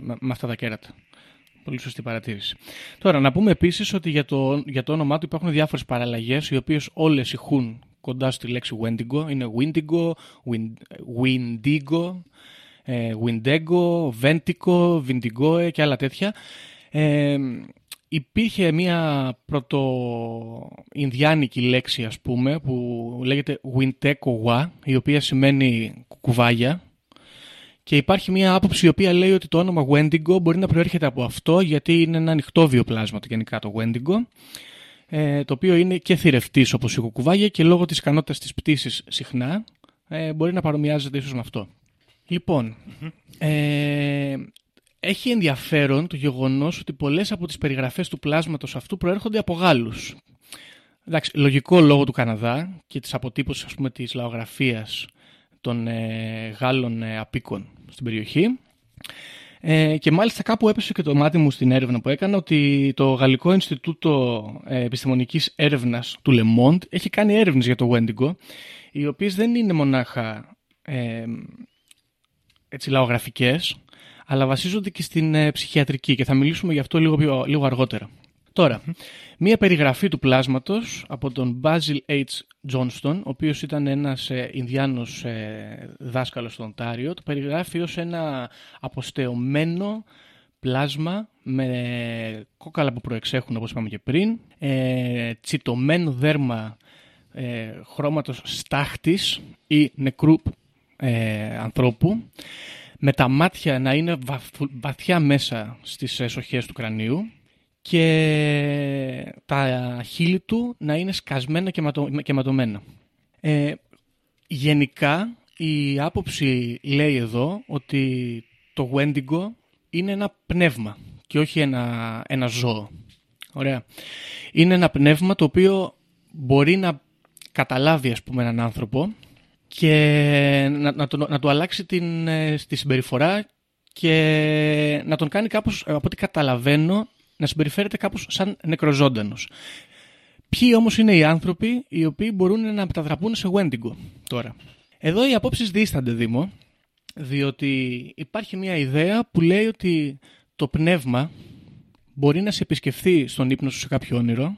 [SPEAKER 6] με, με αυτά τα κέρατα. Πολύ σωστή παρατήρηση. Τώρα, να πούμε επίσης ότι για το, για το όνομά του υπάρχουν διάφορες παραλλαγές οι οποίες όλες ηχούν κοντά στη λέξη Wendigo. Είναι Windigo, Wind, Windigo, ε, Windego, Ventico, Vindigoe και άλλα τέτοια. Ε, υπήρχε μια πρωτοινδιάνικη λέξη ας πούμε που λέγεται Wintekowa η οποία σημαίνει κουκουβάγια και υπάρχει μια άποψη η οποία λέει ότι το όνομα Wendigo μπορεί να προέρχεται από αυτό γιατί είναι ένα ανοιχτό βιοπλάσμα το γενικά το Wendigo ε, το οποίο είναι και θηρευτής όπως η κουκουβάγια και λόγω της ικανότητας της πτήσης συχνά ε, μπορεί να παρομοιάζεται ίσως με αυτό. Λοιπόν, ε, έχει ενδιαφέρον το γεγονός ότι πολλές από τις περιγραφές του πλάσματος αυτού προέρχονται από Γάλλους. Εντάξει, λογικό λόγο του Καναδά και της αποτύπωσης ας πούμε της λαογραφίας των ε, Γάλλων ε, απίκων στην περιοχή. Ε, και μάλιστα κάπου έπεσε και το μάτι μου στην έρευνα που έκανα ότι το Γαλλικό Ινστιτούτο ε, Επιστημονικής Έρευνας του Le Monde έχει κάνει έρευνες για το Wendigo οι οποίες δεν είναι μονάχα ε, έτσι, λαογραφικές αλλά βασίζονται και στην ε, ψυχιατρική και θα μιλήσουμε γι' αυτό λίγο, πιο, λίγο αργότερα. Τώρα, μία περιγραφή του πλάσματος από τον Basil H. Johnston, ο οποίος ήταν ένας ε, Ινδιάνος ε, δάσκαλος στο Οντάριο, το περιγράφει ως ένα αποστεωμένο πλάσμα με κόκαλα που προεξέχουν όπως είπαμε και πριν, ε, τσιτωμένο δέρμα ε, χρώματος στάχτης ή νεκρού ε, ανθρώπου, με τα μάτια να είναι βαθ- βαθιά μέσα στις εσοχές του κρανίου και τα χείλη του να είναι σκασμένα και, ματω, και ματωμένα. Ε, γενικά η άποψη λέει εδώ ότι το Wendigo είναι ένα πνεύμα και όχι ένα, ένα ζώο. Ωραία. Είναι ένα πνεύμα το οποίο μπορεί να καταλάβει ας πούμε έναν άνθρωπο και να, να, το, να του αλλάξει την, ε, τη συμπεριφορά και να τον κάνει κάπως, από ό,τι καταλαβαίνω, να συμπεριφέρεται κάπως σαν νεκροζώντανος. Ποιοι όμως είναι οι άνθρωποι οι οποίοι μπορούν να μετατραπούν σε Wendigo τώρα; Εδώ οι απόψεις δίστανται, Δήμο, διότι υπάρχει μια ιδέα που λέει ότι το πνεύμα μπορεί να σε επισκεφθεί στον ύπνο σου σε κάποιο όνειρο,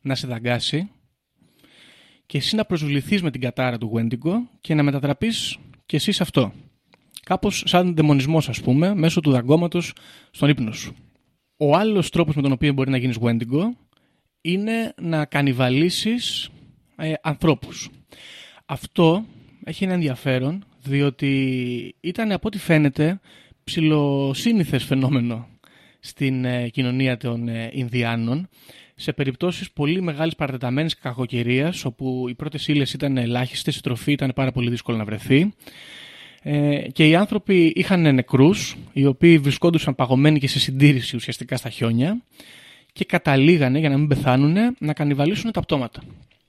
[SPEAKER 6] να σε δαγκάσει και εσύ να προσβληθείς με την κατάρα του Wendigo και να μετατραπείς και εσύ σε αυτό. Κάπως σαν δαιμονισμός ας πούμε, μέσω του δαγκώματος στον ύπνο σου. Ο άλλος τρόπος με τον οποίο μπορεί να γίνεις Wendigo είναι να κανιβαλίσεις ε, ανθρώπους. Αυτό έχει ένα ενδιαφέρον διότι ήταν από ό,τι φαίνεται ψηλοσύνηθες φαινόμενο στην ε, κοινωνία των ε, Ινδιάνων σε περιπτώσεις πολύ μεγάλης παρατεταμένης κακοκαιρίας όπου οι πρώτες ύλες ήταν ελάχιστες, η τροφή ήταν πάρα πολύ δύσκολο να βρεθεί ε, και οι άνθρωποι είχαν νεκρούς οι οποίοι βρισκόντουσαν παγωμένοι και σε συντήρηση ουσιαστικά στα χιόνια και καταλήγανε για να μην πεθάνουν να κανιβαλίσουν τα πτώματα.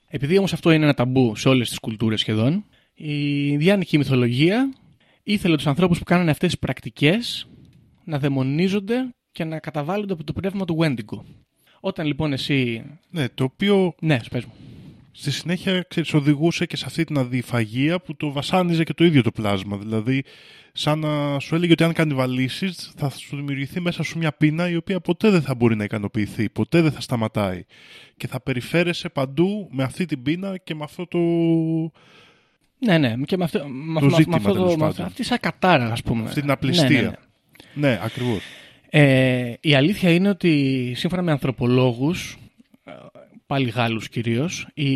[SPEAKER 6] Επειδή όμως αυτό είναι ένα ταμπού σε όλες τις κουλτούρες σχεδόν η Ινδιάνικη μυθολογία ήθελε τους ανθρώπους που κάνανε αυτές τις πρακτικές να δαιμονίζονται και να καταβάλλονται από το πνεύμα του Wendigo. Όταν λοιπόν εσύ...
[SPEAKER 5] Ναι, το οποίο
[SPEAKER 6] Ναι, πες μου.
[SPEAKER 5] στη συνέχεια ξέρεις, οδηγούσε και σε αυτή την αδιφαγία που το βασάνιζε και το ίδιο το πλάσμα. Δηλαδή, σαν να σου έλεγε ότι αν κανιβαλίσεις θα σου δημιουργηθεί μέσα σου μια πείνα η οποία ποτέ δεν θα μπορεί να ικανοποιηθεί, ποτέ δεν θα σταματάει. Και θα περιφέρεσαι παντού με αυτή την πείνα και με αυτό το...
[SPEAKER 6] Ναι, ναι, και με αυτό, με,
[SPEAKER 5] Το
[SPEAKER 6] με-
[SPEAKER 5] ζήτημα,
[SPEAKER 6] με αυτό
[SPEAKER 5] τέλος
[SPEAKER 6] το, με
[SPEAKER 5] πάντων.
[SPEAKER 6] αυτή σαν κατάρα, ας πούμε.
[SPEAKER 5] αυτή την απληστία.
[SPEAKER 6] Ναι, ναι, ναι.
[SPEAKER 5] ναι ακριβώς.
[SPEAKER 6] Ε, η αλήθεια είναι ότι σύμφωνα με ανθρωπολόγους, ε, πάλι Γάλλους κυρίως, η,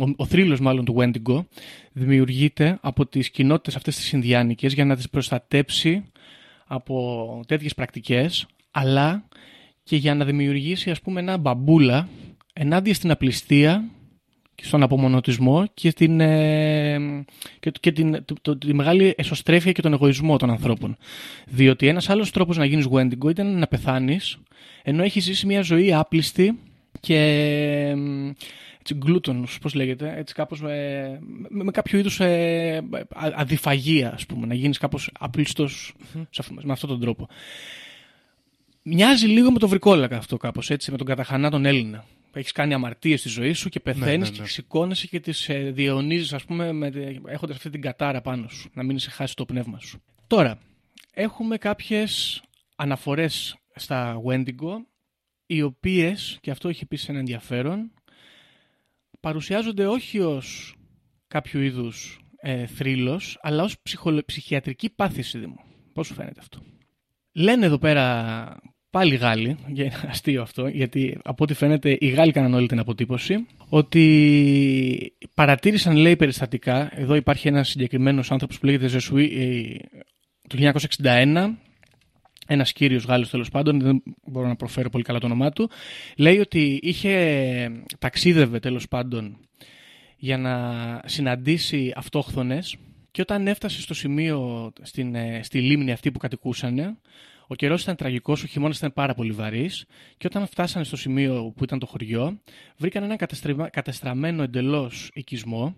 [SPEAKER 6] ο, ο θρύλος μάλλον του Wendigo δημιουργείται από τις κοινότητες αυτές τις Ινδιάνικες για να τις προστατέψει από τέτοιες πρακτικές, αλλά και για να δημιουργήσει ας πούμε ένα μπαμπούλα ενάντια στην απληστία και στον απομονωτισμό και, την, ε, και, και την, το, το- τη μεγάλη εσωστρέφεια και τον εγωισμό των ανθρώπων. Διότι ένας άλλος τρόπος να γίνεις Wendigo ήταν να πεθάνεις ενώ έχεις ζήσει μια ζωή άπλιστη και εμ, έτσι γκλούτονους, πώς λέγεται, έτσι κάπως με, με, με κάποιο είδους ε, α- αδιφαγία, ας πούμε, να γίνεις κάπως απλιστός σε αυτό- με αυτόν τον τρόπο. Μοιάζει λίγο με το βρικόλακα αυτό κάπως, έτσι, με τον καταχανά τον Έλληνα. Έχεις κάνει αμαρτίες στη ζωή σου και πεθαίνεις
[SPEAKER 5] ναι, ναι.
[SPEAKER 6] και σηκώνεσαι και τις ε, διαιωνίζεις, ας πούμε, με, έχοντας αυτή την κατάρα πάνω σου, να μην σε χάσει το πνεύμα σου. Τώρα, έχουμε κάποιες αναφορές στα Wendigo, οι οποίες, και αυτό έχει επίσης ένα ενδιαφέρον, παρουσιάζονται όχι ως κάποιο είδους ε, θρύλος, αλλά ως ψυχολο- ψυχιατρική πάθηση, Δήμο. Πώς σου φαίνεται αυτό; Λένε εδώ πέρα πάλι Γάλλοι, για είναι αστείο αυτό, γιατί από ό,τι φαίνεται οι Γάλλοι κάναν όλη την αποτύπωση, ότι παρατήρησαν, λέει, περιστατικά, εδώ υπάρχει ένας συγκεκριμένος άνθρωπος που λέγεται Ζεσουί, ε, το 1961, ένα κύριος Γάλλος τέλος πάντων, δεν μπορώ να προφέρω πολύ καλά το όνομά του, λέει ότι είχε ταξίδευε τέλος πάντων για να συναντήσει αυτόχθονες και όταν έφτασε στο σημείο στην, ε, στη λίμνη αυτή που κατοικούσαν, Ο καιρός ήταν τραγικός, ο χειμώνας ήταν πάρα πολύ βαρύς και όταν φτάσανε στο σημείο που ήταν το χωριό, βρήκαν ένα κατεστρεμα- κατεστραμμένο εντελώς οικισμό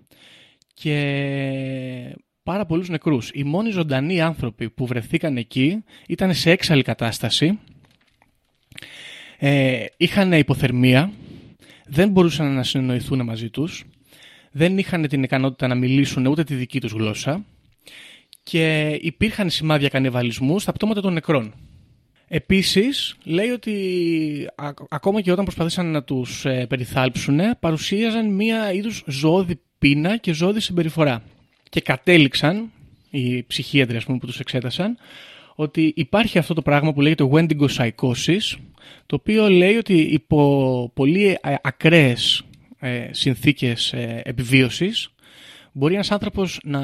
[SPEAKER 6] και πάρα πολλούς νεκρούς. Οι μόνοι ζωντανοί άνθρωποι που βρεθήκαν εκεί ήταν σε έξαλλη κατάσταση, ε, είχαν υποθερμία, δεν μπορούσαν να συνεννοηθούν μαζί τους, δεν είχαν την ικανότητα να μιλήσουν ούτε τη δική τους γλώσσα και υπήρχαν σημάδια κανιβαλισμού στα πτώματα των νεκρών. Επίσης, λέει ότι α- ακόμα και όταν προσπαθήσαν να τους ε, περιθάλψουν, παρουσίαζαν μία είδους ζωώδη πείνα και ζωώδη συμπεριφορά. Και κατέληξαν, οι ψυχίατροι ας πούμε, που τους εξέτασαν, ότι υπάρχει αυτό το πράγμα που λέγεται Wendigo Psychosis, το οποίο λέει ότι υπό πολύ ε, ακραίες ε, συνθήκες ε, επιβίωσης μπορεί ένας άνθρωπος να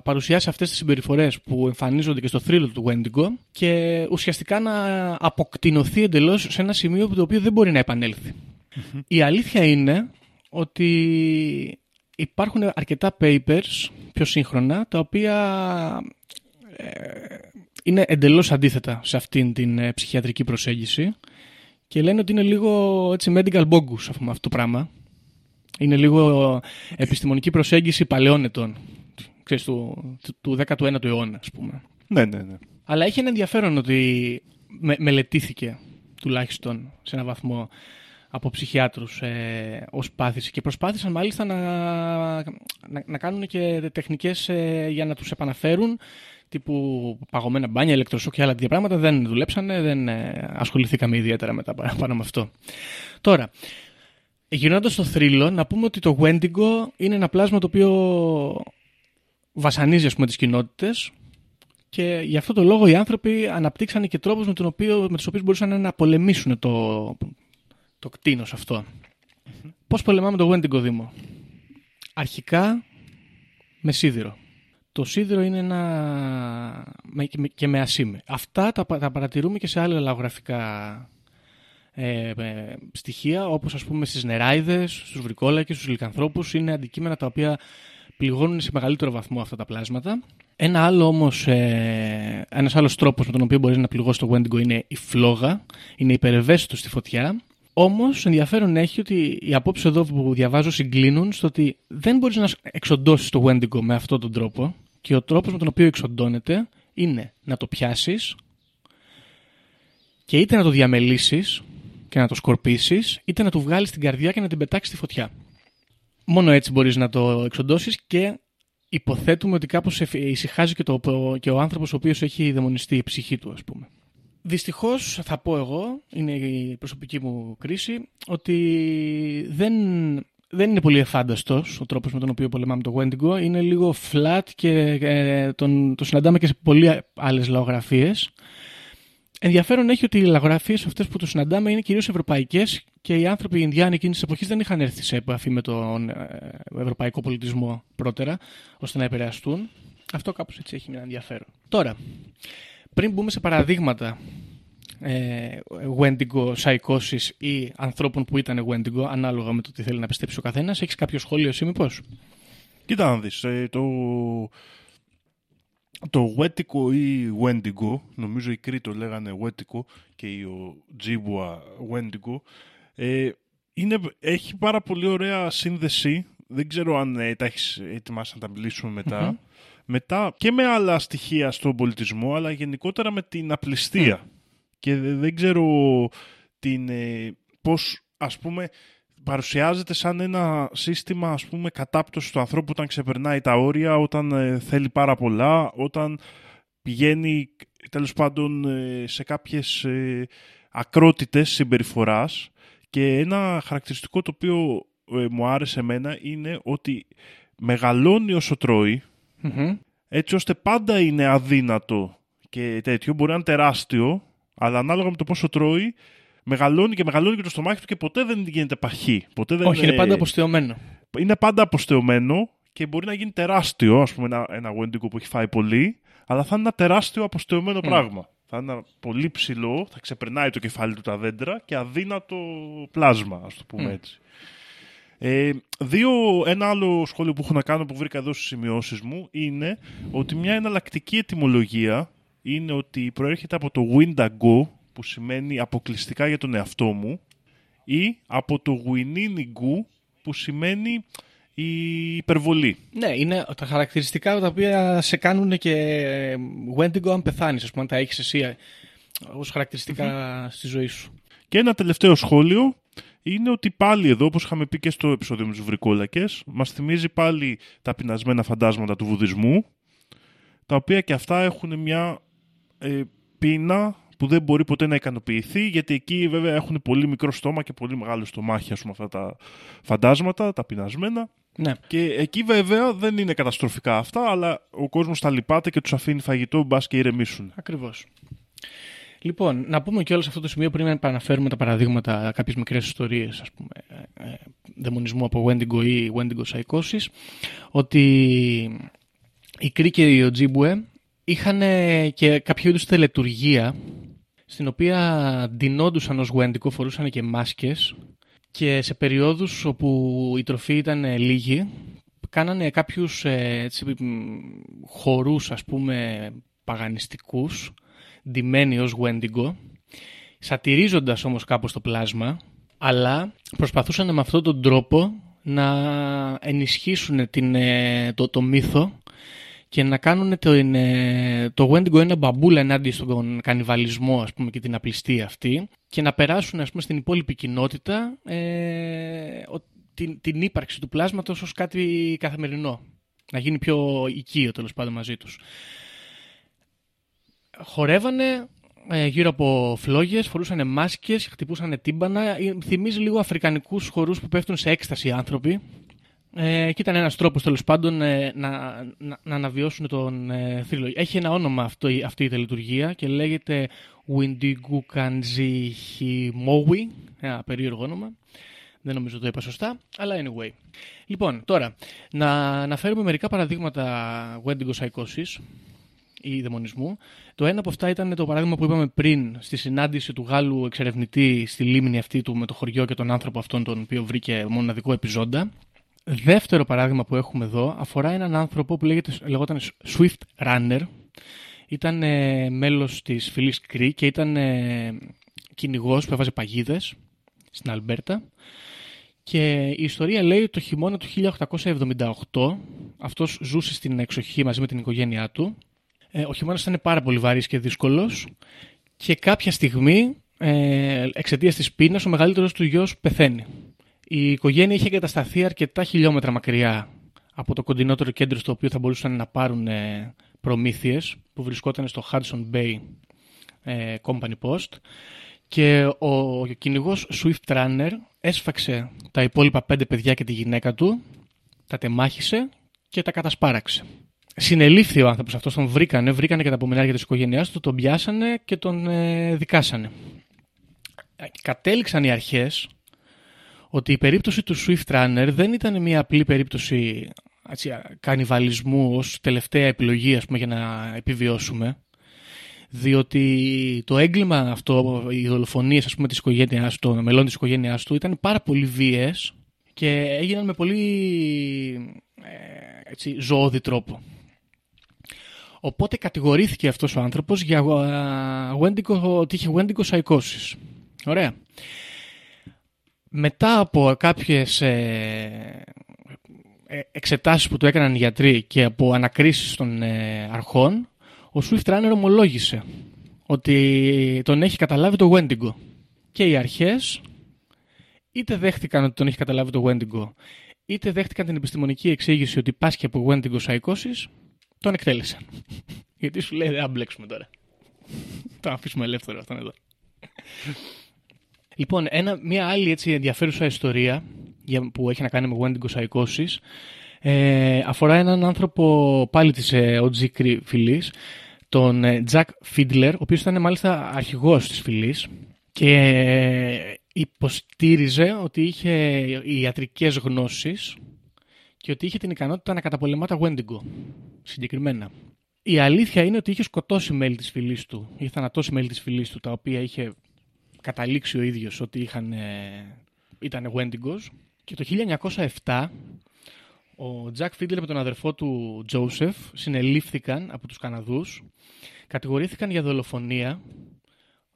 [SPEAKER 6] παρουσιάσει αυτές τις συμπεριφορές που εμφανίζονται και στο θρύλο του Wendigo και ουσιαστικά να αποκτηνωθεί εντελώς σε ένα σημείο που το οποίο δεν μπορεί να επανέλθει. Η αλήθεια είναι ότι υπάρχουν αρκετά papers πιο σύγχρονα τα οποία ε, είναι εντελώς αντίθετα σε αυτήν την ε, ψυχιατρική προσέγγιση και λένε ότι είναι λίγο έτσι medical bogus αυτό αυτό το πράγμα. Είναι λίγο επιστημονική προσέγγιση παλαιών ετών. Ξέρεις, του, του, του 19ου αιώνα, ας πούμε.
[SPEAKER 5] Ναι, ναι, ναι.
[SPEAKER 6] Αλλά έχει ένα ενδιαφέρον ότι με, μελετήθηκε τουλάχιστον σε έναν βαθμό από ψυχιάτρους ε, ως πάθηση και προσπάθησαν μάλιστα να, να, να κάνουν και τεχνικές ε, για να τους επαναφέρουν τύπου παγωμένα μπάνια, ηλεκτροσόκ και άλλα τέτοια πράγματα δεν δουλέψανε, δεν ε, ασχοληθήκαμε ιδιαίτερα μετά πάνω πάνω με αυτό. Τώρα, γυρνώντας στο θρύλο, να πούμε ότι το Wendigo είναι ένα πλάσμα το οποίο βασανίζει ας πούμε, τις κοινότητες και γι' αυτό το λόγο οι άνθρωποι αναπτύξανε και τρόπους με, τον οποίο, με τους οποίους μπορούσαν να πολεμήσουν το, το κτίνος αυτό. Πώς πολεμάμε το Wendigo Δήμο; Αρχικά με σίδηρο. Το σίδηρο είναι ένα... με- και με- και με ασήμι. Αυτά τα, πα- τα παρατηρούμε και σε άλλα λαογραφικά ε, ε, στοιχεία, όπως ας πούμε στις νεράιδες, στους βρικόλακες, στους λικανθρώπους. Είναι αντικείμενα τα οποία πληγώνουν σε μεγαλύτερο βαθμό αυτά τα πλάσματα. Ένα άλλο όμως, ε, ένας άλλος τρόπος με τον οποίο μπορείς να πληγώσεις το Wendigo είναι η φλόγα. Είναι υπερευαίσθητο στη φωτιά. Όμως, ενδιαφέρον έχει ότι οι απόψεις εδώ που διαβάζω συγκλίνουν στο ότι δεν μπορείς να εξοντώσεις το Wendigo με αυτόν τον τρόπο και ο τρόπος με τον οποίο εξοντώνεται είναι να το πιάσεις και είτε να το διαμελήσεις και να το σκορπίσεις, είτε να του βγάλεις την καρδιά και να την πετάξεις στη φωτιά. Μόνο έτσι μπορείς να το εξοντώσεις και υποθέτουμε ότι κάπως ησυχάζει και, το, και ο άνθρωπος ο οποίος έχει δαιμονιστεί η ψυχή του, ας πούμε. Δυστυχώς, θα πω εγώ, είναι η προσωπική μου κρίση, ότι δεν, δεν είναι πολύ εφάνταστος ο τρόπος με τον οποίο πολεμάμε το Wendigo. Είναι λίγο flat και ε, τον, το συναντάμε και σε πολλοί άλλες λαογραφίες. Ενδιαφέρον έχει ότι οι λαογραφίε αυτές που το συναντάμε είναι κυρίως ευρωπαϊκές και οι άνθρωποι οι Ινδιάνοι εκείνης της εποχής δεν είχαν έρθει σε επαφή με τον ε, ευρωπαϊκό πολιτισμό πρώτερα, ώστε να επηρεαστούν. Αυτό κάπως έτσι έχει ένα ενδιαφέρον. Τώρα, πριν μπούμε σε παραδείγματα ε, Wendigo psychosis ή ανθρώπων που ήταν Wendigo, ανάλογα με το τι θέλει να πιστέψει ο καθένας, έχεις κάποιο σχόλιο εσύ, μήπως;
[SPEAKER 5] Κοίτα να δεις, ε, το, το Wetico ή Wendigo, νομίζω οι Κρήτο λέγανε Wetico και οι Ojibwa Wendigo, ε, είναι, έχει πάρα πολύ ωραία σύνδεση, δεν ξέρω αν ε, τα έχεις ετοιμάσει να τα μιλήσουμε μετά, μετά και με άλλα στοιχεία στον πολιτισμό, αλλά γενικότερα με την απληστία. Και δε- δεν ξέρω την, ε, πώς, ας πούμε, παρουσιάζεται σαν ένα σύστημα ας πούμε κατάπτωση του ανθρώπου όταν ξεπερνάει τα όρια, όταν ε, θέλει πάρα πολλά, όταν πηγαίνει τέλος πάντων ε, σε κάποιες ε, ακρότητες συμπεριφοράς και ένα χαρακτηριστικό το οποίο ε, μου άρεσε εμένα είναι ότι μεγαλώνει όσο τρώει έτσι ώστε πάντα είναι αδύνατο και τέτοιο. Μπορεί να είναι τεράστιο, αλλά ανάλογα με το πόσο τρώει, μεγαλώνει και μεγαλώνει και το στομάχι του και ποτέ δεν γίνεται παχύ. Ποτέ δεν
[SPEAKER 6] Όχι, είναι πάντα αποστεωμένο.
[SPEAKER 5] είναι πάντα αποστεωμένο και μπορεί να γίνει τεράστιο, ας πούμε ένα, ένα Wendigo που έχει φάει πολύ, αλλά θα είναι ένα τεράστιο αποστεωμένο πράγμα. Θα είναι ένα πολύ ψηλό, θα ξεπερνάει το κεφάλι του τα δέντρα και αδύνατο πλάσμα, ας το πούμε έτσι. Ε, δύο, ένα άλλο σχόλιο που έχω να κάνω που βρήκα εδώ στις σημειώσεις μου είναι ότι μια εναλλακτική ετυμολογία είναι ότι προέρχεται από το Windago, που σημαίνει αποκλειστικά για τον εαυτό μου, ή από το Wininigu, που σημαίνει η υπερβολή.
[SPEAKER 6] Ναι, είναι τα χαρακτηριστικά τα οποία σε κάνουν και ε, Wendigo αν πεθάνεις, ας πούμε, αν τα έχεις εσύ ε, ως χαρακτηριστικά στη ζωή σου.
[SPEAKER 5] Και ένα τελευταίο σχόλιο είναι ότι πάλι εδώ, όπως είχαμε πει και στο επεισόδιο με τους βρικόλακες, μας θυμίζει πάλι τα πεινασμένα φαντάσματα του βουδισμού, τα οποία και αυτά έχουν μια ε, πείνα που δεν μπορεί ποτέ να ικανοποιηθεί, γιατί εκεί βέβαια έχουν πολύ μικρό στόμα και πολύ μεγάλο στομάχι, ας πούμε, αυτά τα φαντάσματα, τα πεινασμένα.
[SPEAKER 6] Ναι.
[SPEAKER 5] Και εκεί βέβαια δεν είναι καταστροφικά αυτά, αλλά ο κόσμος τα λυπάται και τους αφήνει φαγητό, μπας και ηρεμήσουν.
[SPEAKER 6] Ακριβώς. Λοιπόν, να πούμε και σε αυτό το σημείο πριν να επαναφέρουμε τα παραδείγματα, κάποιες μικρές ιστορίες, ας πούμε, ε, ε, δαιμονισμού από Wendigo ή Wendigo Psychosis, ότι η Κρή και η Οτζίμπουε είχαν και κάποιο είδους τελετουργία στην οποία ντυνόντουσαν ως Wendigo, φορούσαν και μάσκες και σε περιόδους όπου η τροφή ήταν λίγη κάνανε κάποιους ε, έτσι, μ, χορούς ας πούμε παγανιστικούς ντυμένοι ως Wendigo σατυρίζοντας όμως κάπως το πλάσμα αλλά προσπαθούσαν με αυτόν τον τρόπο να ενισχύσουν την, ε, το, το μύθο και να κάνουν το, είναι, το Wendigo ένα μπαμπούλα ενάντια στον κανιβαλισμό ας πούμε, και την απληστία αυτή και να περάσουν ας πούμε, στην υπόλοιπη κοινότητα ε, ο- την, την ύπαρξη του πλάσματος ως κάτι καθημερινό. Να γίνει πιο οικείο τέλος πάντων μαζί τους. Χορεύανε ε, γύρω από φλόγες, φορούσαν μάσκες, χτυπούσαν τύμπανα. Ε, Θυμίζει λίγο αφρικανικούς χορούς που πέφτουν σε έκσταση οι άνθρωποι. Ε, και ήταν ένας τρόπος τέλος πάντων ε, να, να, να αναβιώσουν τον ε, θρύλο. Έχει ένα όνομα αυτό, η- αυτή η τελετουργία και λέγεται Windigu Kanji Himowi. Ένα περίεργο όνομα. Δεν νομίζω το είπα σωστά, αλλά anyway. Λοιπόν, τώρα, να αναφέρουμε μερικά παραδείγματα Wendigo Psychosis ή δαιμονισμού. Το ένα από αυτά ήταν το παράδειγμα που είπαμε πριν στη συνάντηση του Γάλλου εξερευνητή στη λίμνη αυτή του με το χωριό και τον άνθρωπο αυτόν τον οποίο βρήκε μοναδικό επιζώντα. Δεύτερο παράδειγμα που έχουμε εδώ αφορά έναν άνθρωπο που λέγεται, λεγόταν Swift Runner. Ήταν ε, μέλος της φυλής Κρή και ήταν ε, κυνηγός που έβαζε παγίδες στην Αλμπέρτα. Και η ιστορία λέει ότι το χειμώνα του 1878 αυτός ζούσε στην εξοχή μαζί με την οικογένειά του. Ε, ο χειμώνας ήταν πάρα πολύ βαρύς και δύσκολος και κάποια στιγμή ε, εξαιτίας της πείνας ο μεγαλύτερος του γιος πεθαίνει. Η οικογένεια είχε εγκατασταθεί αρκετά χιλιόμετρα μακριά από το κοντινότερο κέντρο στο οποίο θα μπορούσαν να πάρουν ε, προμήθειες που βρισκόταν στο Hudson Bay ε, Company Post και ο, ο κυνηγός Swift Runner έσφαξε τα υπόλοιπα πέντε παιδιά και τη γυναίκα του, τα τεμάχισε και τα κατασπάραξε. Συνελήφθη ο άνθρωπος αυτός, τον βρήκανε, βρήκανε και τα απομεινάρια της οικογένειάς του, τον πιάσανε και τον ε, δικάσανε. Ε, Κατέληξαν οι αρχές ότι η περίπτωση του Swift Runner δεν ήταν μια απλή περίπτωση έτσι, κανιβαλισμού ως τελευταία επιλογή ας πούμε, για να επιβιώσουμε διότι το έγκλημα αυτό, οι δολοφονίες ας πούμε, της οικογένειάς του, των μελών της οικογένειάς του ήταν πάρα πολύ βίαιες και έγιναν με πολύ ε, έτσι, ζωώδη τρόπο. Οπότε κατηγορήθηκε αυτός ο άνθρωπος για ε, Wendigo, ότι είχε Wendigo psychosis. Ωραία. Μετά από κάποιες ε, ε, εξετάσεις που του έκαναν οι γιατροί και από ανακρίσεις των ε, αρχών, ο Swift Runner ομολόγησε ότι τον έχει καταλάβει το Wendigo. Και οι αρχές είτε δέχτηκαν ότι τον έχει καταλάβει το Wendigo, είτε δέχτηκαν την επιστημονική εξήγηση ότι πάσχει από Wendigo psychosis, τον εκτέλεσαν. [laughs] Γιατί σου λέει δεν μπλέξουμε τώρα. το αφήσουμε ελεύθερο αυτόν εδώ. Λοιπόν, ένα, μια άλλη έτσι ενδιαφέρουσα ιστορία για- που έχει να κάνει με Wendigo psychosis ε, αφορά έναν άνθρωπο πάλι της ε, OG Cree φυλής, τον ε, Jack Fiedler, ο οποίος ήταν μάλιστα αρχηγός της φυλής και ε, υποστήριζε ότι είχε ιατρικές γνώσεις και ότι είχε την ικανότητα να καταπολεμά τα Wendigo, συγκεκριμένα. Η αλήθεια είναι ότι είχε σκοτώσει μέλη της φυλής του, είχε θανατώσει μέλη της φυλής του, τα οποία είχε καταλήξει ο ίδιος ότι είχαν, ε, ήταν Wendigos. Και το 1907 Ο Τζακ Φίντλερ με τον αδερφό του Τζόσεφ συνελήφθηκαν από τους Καναδούς, κατηγορήθηκαν για δολοφονία,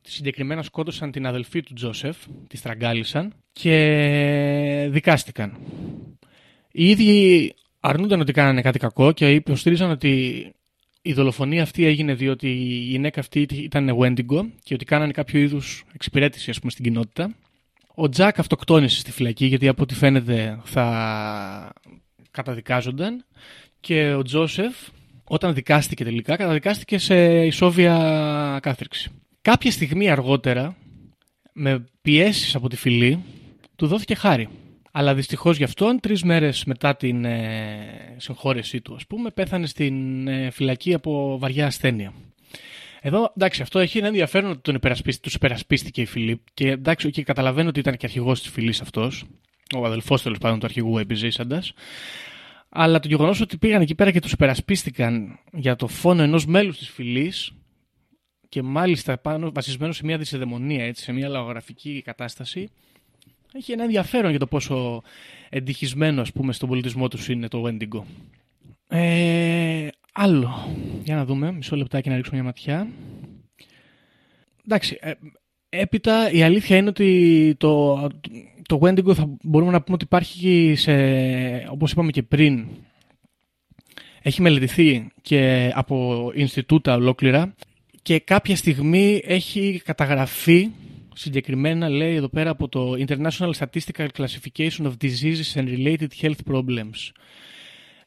[SPEAKER 6] συγκεκριμένα σκότωσαν την αδελφή του Τζόσεφ, τη στραγγάλισαν και δικάστηκαν. Οι ίδιοι αρνούνταν ότι κάνανε κάτι κακό και υποστήριζαν ότι η δολοφονία αυτή έγινε διότι η γυναίκα αυτή ήταν Wendigo και ότι κάνανε κάποιο είδους εξυπηρέτηση ας πούμε, στην κοινότητα. Ο Τζακ αυτοκτόνησε στη φυλακή γιατί από ό,τι φαίνεται θα καταδικάζονταν και ο Τζόσεφ όταν δικάστηκε τελικά καταδικάστηκε σε ισόβια κάθριξη. Κάποια στιγμή αργότερα με πιέσεις από τη φυλή του δόθηκε χάρη. Αλλά δυστυχώς γι' αυτόν, τρεις μέρες μετά την ε, συγχώρεσή του, ας πούμε, πέθανε στην ε, φυλακή από βαριά ασθένεια. Εδώ, εντάξει, αυτό έχει ένα ενδιαφέρον ότι τον υπερασπίστη, τους υπερασπίστηκε η Φιλίπ και εντάξει, και καταλαβαίνω ότι ήταν και αρχηγός της φυλής αυτός, ο αδελφός τέλος πάντων του αρχηγού επιζήσαντας, αλλά το γεγονός ότι πήγαν εκεί πέρα και τους υπερασπίστηκαν για το φόνο ενός μέλους της φυλής και μάλιστα πάνω, βασισμένο σε μια δυσεδαιμονία, έτσι, σε μια λαογραφική κατάσταση, έχει ένα ενδιαφέρον για το πόσο εντυχισμένο ας πούμε στον πολιτισμό τους είναι το Wendigo. Ε, άλλο. Για να δούμε. Μισό λεπτάκι να ρίξουμε μια ματιά. Εντάξει. Ε, έπειτα η αλήθεια είναι ότι το, το Wendigo θα μπορούμε να πούμε ότι υπάρχει σε, όπως είπαμε και πριν, έχει μελετηθεί και από Ινστιτούτα ολόκληρα και κάποια στιγμή έχει καταγραφεί συγκεκριμένα λέει εδώ πέρα από το International Statistical Classification of Diseases and Related Health Problems.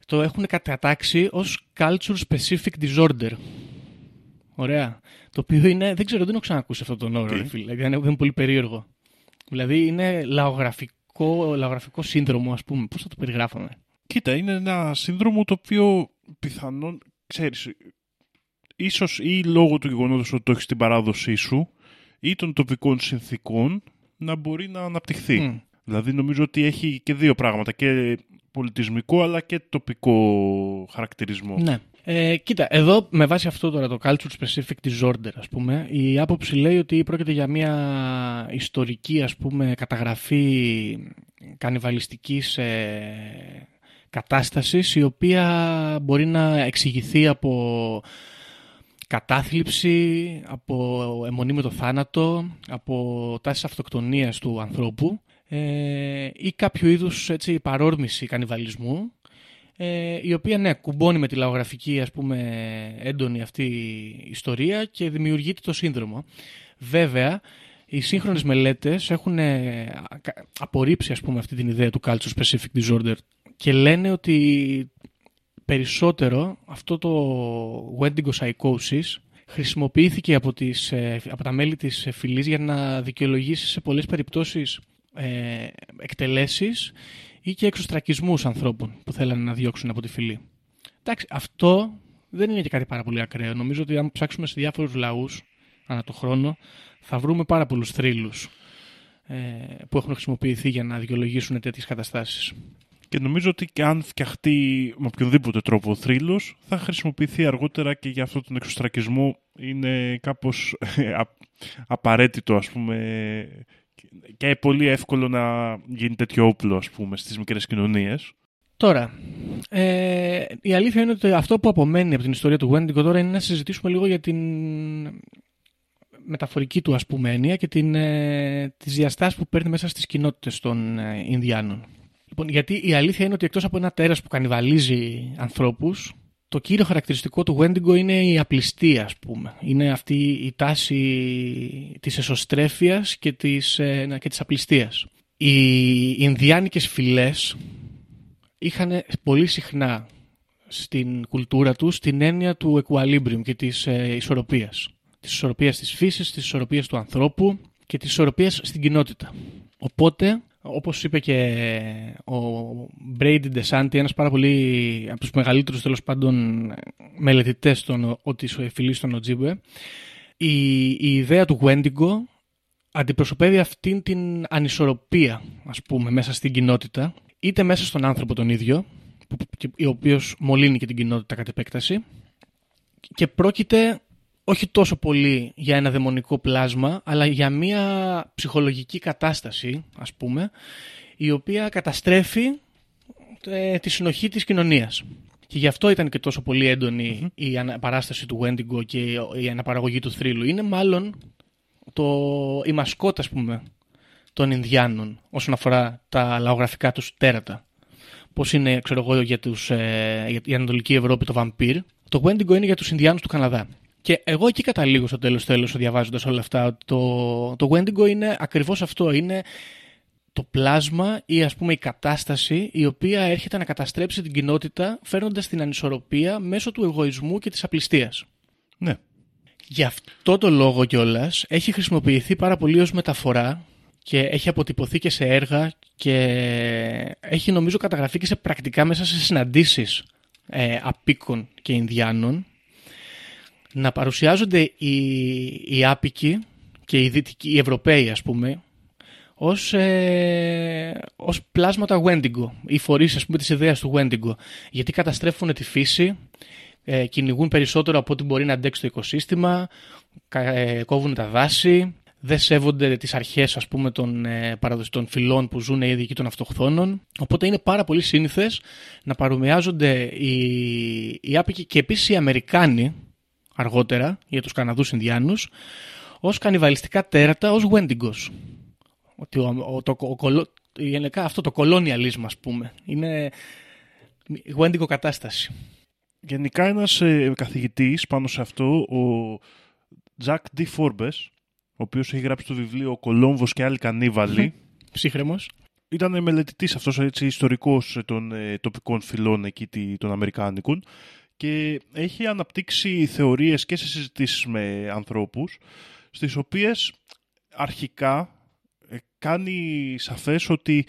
[SPEAKER 6] Το έχουν κατατάξει ως Culture Specific Disorder. Ωραία. Το οποίο είναι, δεν ξέρω, δεν έχω ξανακούσει αυτό τον όρο, φίλε. Δηλαδή είναι πολύ περίεργο. Δηλαδή είναι λαογραφικό, λαογραφικό σύνδρομο, ας πούμε. Πώς θα το περιγράφαμε;
[SPEAKER 5] Κοίτα, είναι ένα σύνδρομο το οποίο πιθανόν, ξέρεις, ίσως ή λόγω του γεγονότος ότι το έχεις στην παράδοσή σου, ή των τοπικών συνθήκων να μπορεί να αναπτυχθεί. Δηλαδή νομίζω ότι έχει και δύο πράγματα, και πολιτισμικό αλλά και τοπικό χαρακτηρισμό.
[SPEAKER 6] Ναι. Ε, κοίτα, εδώ με βάση αυτό τώρα το culture specific disorder ας πούμε, η άποψη λέει ότι πρόκειται για μια ιστορική ας πούμε καταγραφή κανιβαλιστικής ε, κατάστασης η οποία μπορεί να εξηγηθεί από κατάθλιψη, από αιμονή με το θάνατο, από τάσεις αυτοκτονίας του ανθρώπου ε, ή κάποιο είδους έτσι, παρόρμηση κανιβαλισμού ε, η οποία ναι, κουμπώνει με τη λαογραφική ας πούμε, έντονη αυτή ιστορία και δημιουργείται το σύνδρομο. Βέβαια, οι σύγχρονες μελέτες έχουν ε, απορρίψει ας πούμε, αυτή την ιδέα του culture specific disorder και λένε ότι περισσότερο αυτό το Wendigo Psychosis χρησιμοποιήθηκε από, τις, ε, από τα μέλη της φυλής για να δικαιολογήσει σε πολλές περιπτώσεις ε, εκτελέσεις ή και εξωστρακισμούς ανθρώπων που θέλανε να διώξουν από τη φυλή. Εντάξει, αυτό δεν είναι και κάτι πάρα πολύ ακραίο. Νομίζω ότι αν ψάξουμε σε διάφορους λαούς ανά το χρόνο θα βρούμε πάρα πολλούς θρύλους ε, που έχουν χρησιμοποιηθεί για να δικαιολογήσουν τέτοιες καταστάσεις.
[SPEAKER 5] Και νομίζω ότι και αν φτιαχτεί με οποιοδήποτε τρόπο ο θρύλος, θα χρησιμοποιηθεί αργότερα και για αυτόν τον εξωστρακισμό. Είναι κάπως ε, απαραίτητο, ας πούμε, και πολύ εύκολο να γίνει τέτοιο όπλο, ας πούμε, στις μικρές κοινωνίες.
[SPEAKER 6] Τώρα, ε, η αλήθεια είναι ότι αυτό που απομένει από την ιστορία του Wendigo τώρα είναι να συζητήσουμε λίγο για την μεταφορική του ας πούμε έννοια και την, ε, τις διαστάσεις που παίρνει μέσα στις κοινότητες των ε, Ινδιάνων. Λοιπόν, γιατί η αλήθεια είναι ότι εκτός από ένα τέρας που κανιβαλίζει ανθρώπους, το κύριο χαρακτηριστικό του Wendigo είναι η απληστία, ας πούμε. Είναι αυτή η τάση της εσωστρέφειας και της, ε, και της απληστίας. Οι Ινδιάνικες φυλές είχαν πολύ συχνά στην κουλτούρα τους την έννοια του equilibrium και της ε, ισορροπίας. Της ισορροπίας της φύσης, της ισορροπίας του ανθρώπου και της ισορροπίας στην κοινότητα. Οπότε όπως είπε και ο Brady DeSanti, ένας πάρα πολύ από τους μεγαλύτερους τέλος πάντων μελετητές των, της φυλής των Οτζίμπουε, η, η ιδέα του Wendigo αντιπροσωπεύει αυτήν την ανισορροπία, ας πούμε, μέσα στην κοινότητα, είτε μέσα στον άνθρωπο τον ίδιο, ο οποίος μολύνει και την κοινότητα κατ' επέκταση, και πρόκειται όχι τόσο πολύ για ένα δαιμονικό πλάσμα, αλλά για μια ψυχολογική κατάσταση, ας πούμε, η οποία καταστρέφει ε, τη συνοχή της κοινωνίας. Και γι' αυτό ήταν και τόσο πολύ έντονη η παράσταση του Wendigo και η αναπαραγωγή του θρύλου. Είναι μάλλον το, η μασκότα, ας πούμε, των Ινδιάνων όσον αφορά τα λαογραφικά τους τέρατα. Πώς είναι, ξέρω εγώ, για, τους, ε, για η Ανατολική Ευρώπη το βαμπύρ. Το Wendigo είναι για τους Ινδιάνους του Καναδά. Και εγώ εκεί καταλήγω στο τέλος τέλος διαβάζοντας όλα αυτά ότι το, το Wendigo είναι ακριβώς αυτό. Είναι το πλάσμα ή ας πούμε η κατάσταση η οποία έρχεται να καταστρέψει την κοινότητα φέρνοντας την ανισορροπία μέσω του εγωισμού και της απληστίας.
[SPEAKER 5] Ναι.
[SPEAKER 6] Γι' αυτό το λόγο κιόλας έχει χρησιμοποιηθεί πάρα πολύ ως μεταφορά και έχει αποτυπωθεί και σε έργα και έχει νομίζω καταγραφεί και σε πρακτικά μέσα σε συναντήσεις ε, απίκων και Ινδιάνων να παρουσιάζονται οι, οι άπικοι και οι, δυτικοί, οι Ευρωπαίοι ας πούμε ως, ε, ως πλάσματα Wendigo ή φορείς ας πούμε της ιδέας του Wendigo. Γιατί καταστρέφουν τη φύση ε, κυνηγούν περισσότερο από ό,τι μπορεί να αντέξει το οικοσύστημα ε, κόβουν τα δάση δεν σέβονται τις αρχές ας πούμε των ε, παραδοσιτών φυλών που ζουν ήδη εκεί των αυτοχθόνων. Οπότε είναι πάρα πολύ σύνηθες να παρομοιάζονται οι, οι άπικοι και επίσης οι Αμερικάνοι αργότερα για τους Καναδούς Ινδιάνους ως κανιβαλιστικά τέρατα, ως Wendigos. Ότι ο, ο, το, ο, γενικά αυτό το colonialism ας πούμε είναι Wendigo κατάσταση.
[SPEAKER 5] Γενικά ένας ε, καθηγητής πάνω σε αυτό, ο Jack D. Forbes, ο οποίος έχει γράψει το βιβλίο «Ο Κολόμβος και άλλοι κανίβαλοι»,
[SPEAKER 6] Ψύχρεμος.
[SPEAKER 5] ήταν μελετητής αυτός έτσι, ιστορικός των ε, τοπικών φυλών εκεί τι- των Αμερικάνικων και έχει αναπτύξει θεωρίες και σε συζητήσεις με ανθρώπους στις οποίες αρχικά ε, κάνει σαφές ότι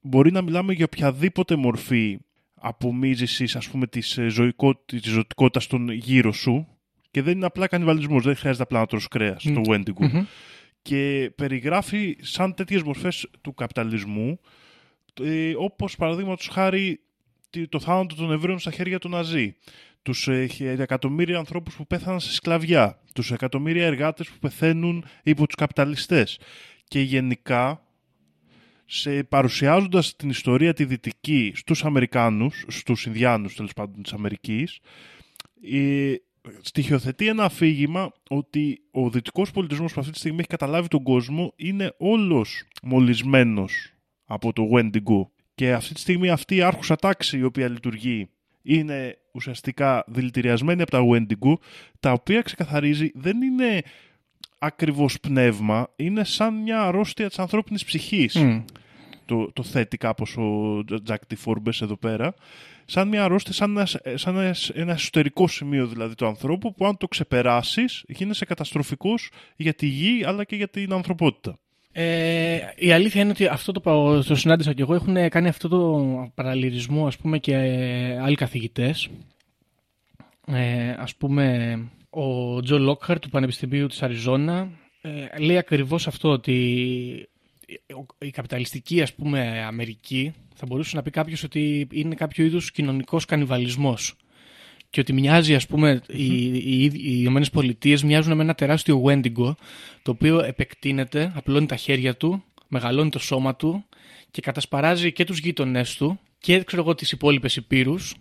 [SPEAKER 5] μπορεί να μιλάμε για οποιαδήποτε μορφή απομίζησης ας πούμε της, ε, ζωικό, της ζωτικότητας των γύρω σου και δεν είναι απλά κανιβαλισμός, δεν χρειάζεται απλά να τρως κρέας, το Wendigo.
[SPEAKER 6] Μμμ.
[SPEAKER 5] και περιγράφει σαν τέτοιες μορφές του καπιταλισμού ε, όπως παραδείγματος χάρη τη- το θάνατο των Εβραίων στα χέρια του Ναζί τους ε, χε- εκατομμύρια ανθρώπους που πέθαναν σε σκλαβιά. Τους εκατομμύρια εργάτες που πεθαίνουν υπό τους καπιταλιστές. Και γενικά σε, παρουσιάζοντας την ιστορία τη δυτική στους Αμερικάνους, στους Ινδιάνους τέλος πάντων της Αμερικής ε, στοιχειοθετεί ένα αφήγημα ότι ο δυτικός πολιτισμός που αυτή τη στιγμή έχει καταλάβει τον κόσμο είναι όλος μολυσμένος από το Wendigo. Και αυτή τη στιγμή αυτή η άρχουσα τάξη η οποία λειτουργεί είναι ουσιαστικά δηλητηριασμένη από τα Wendigo τα οποία ξεκαθαρίζει δεν είναι ακριβώς πνεύμα είναι σαν μια αρρώστια της ανθρώπινης ψυχής
[SPEAKER 6] Μμ.
[SPEAKER 5] το, το θέτει κάπως ο Τζακ Τη Φόρμπες εδώ πέρα σαν μια αρρώστια, σαν ένας, σαν ένας, ένα εσωτερικό σημείο δηλαδή του ανθρώπου που αν το ξεπεράσεις γίνεσαι καταστροφικός για τη γη αλλά και για την ανθρωπότητα.
[SPEAKER 6] Ε, η αλήθεια είναι ότι αυτό το, πα- το συνάντησα και εγώ. Έχουν κάνει αυτό το παραλληλισμό ας πούμε και ε, άλλοι καθηγητές. Ε, ας πούμε ο Τζο Λόκχαρτ του Πανεπιστημίου της Αριζόνα ε, λέει ακριβώς αυτό ότι η καπιταλιστική ας πούμε Αμερική θα μπορούσε να πει κάποιος ότι είναι κάποιο είδους κοινωνικός κανιβαλισμός και ότι μοιάζει ας πούμε οι, οι, οι Ηνωμένες Πολιτείες μοιάζουν με ένα τεράστιο Wendigo το οποίο επεκτείνεται, απλώνει τα χέρια του, μεγαλώνει το σώμα του και κατασπαράζει και τους γείτονές του και ξέρω εγώ τις υπόλοιπες υπήρους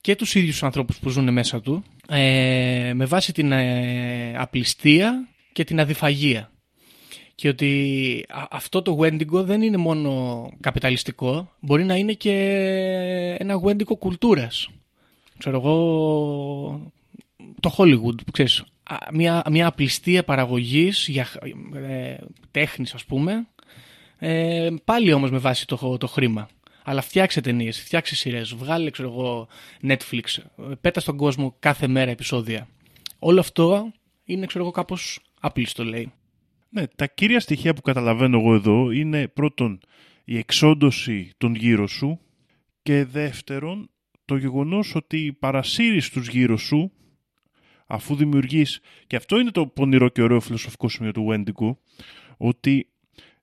[SPEAKER 6] και τους ίδιους ανθρώπους που ζουν μέσα του ε, με βάση την ε, απληστία και την αδιφαγία. Και ότι α- αυτό το Wendigo δεν είναι μόνο καπιταλιστικό, μπορεί να είναι και ένα Wendigo κουλτούρας. Ξέρω εγώ, το Hollywood, ξέρεις, α, μια, μια απληστία παραγωγής για ε, τέχνης ας πούμε, ε, πάλι όμως με βάση το, το χρήμα. Αλλά φτιάξε ταινίες, φτιάξε σειρές, βγάλε ξέρω εγώ Netflix, ε, πέτα στον κόσμο κάθε μέρα επεισόδια. Όλο αυτό είναι ξέρω εγώ κάπως άπλιστο λέει.
[SPEAKER 5] Ναι, τα κύρια στοιχεία που καταλαβαίνω εγώ εδώ είναι πρώτον η εξόντωση των γύρω σου και δεύτερον το γεγονός ότι παρασύρεις τους γύρω σου αφού δημιουργείς, και αυτό είναι το πονηρό και ωραίο φιλοσοφικό σημείο του Wendigo, ότι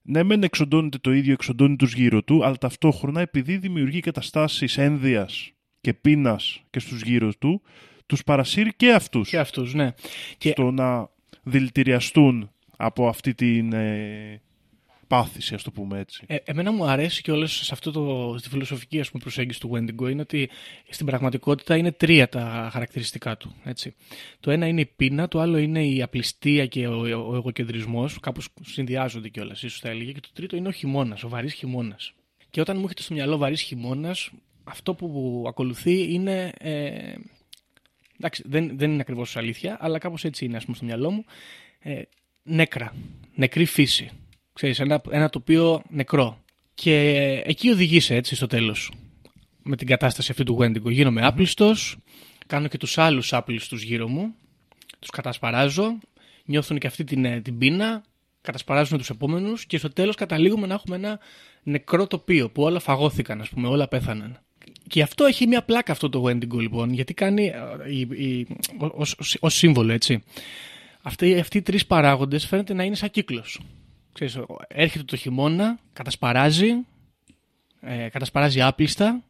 [SPEAKER 5] ναι μεν εξοντώνεται το ίδιο, εξοντώνει τους γύρω του, αλλά ταυτόχρονα επειδή δημιουργεί καταστάσεις ένδυας και πείνας και στους γύρω του, τους παρασύρει και αυτούς
[SPEAKER 6] Και αυτούς, ναι. Και
[SPEAKER 5] στο να δηλητηριαστούν από αυτή την ε, πάθηση, ας το πούμε έτσι.
[SPEAKER 6] Ε, εμένα μου αρέσει και όλες σε αυτό το, στη φιλοσοφική ας πούμε, προσέγγιση του Wendigo είναι ότι στην πραγματικότητα είναι τρία τα χαρακτηριστικά του. Έτσι. Το ένα είναι η πείνα, το άλλο είναι η απληστία και ο, ο εγωκεντρισμός, κάπως συνδυάζονται κιόλας, ίσως θα έλεγε, και το τρίτο είναι ο χειμώνας, ο βαρύς χειμώνας. Και όταν μου έχετε στο μυαλό βαρύς χειμώνας, αυτό που ακολουθεί είναι... Ε, εντάξει, δεν, δεν είναι ακριβώς αλήθεια, αλλά κάπως έτσι είναι ας πούμε, στο μυαλό μου. Ε, νέκρα, νεκρή φύση. Ξέρεις, ένα, ένα τοπίο νεκρό. Και εκεί οδηγείσαι έτσι στο τέλος με την κατάσταση αυτή του Wendigo. Γίνομαι άπλιστος, κάνω και τους άλλους άπλιστους γύρω μου, τους κατασπαράζω, νιώθουν και αυτή την, ε, την πείνα, κατασπαράζουν τους επόμενους και στο τέλος καταλήγουμε να έχουμε ένα νεκρό τοπίο που όλα φαγώθηκαν, ας πούμε, όλα πέθαναν. Και αυτό έχει μια πλάκα αυτό το Wendigo λοιπόν, γιατί κάνει ε, η, η, ως, ως, ως σύμβολο έτσι. Αυτοί, αυτοί οι τρεις παράγοντες φαίνεται να είναι σαν κύκλος. Ξέρεις, έρχεται το χειμώνα, κατασπαράζει, ε, κατασπαράζει άπλιστα,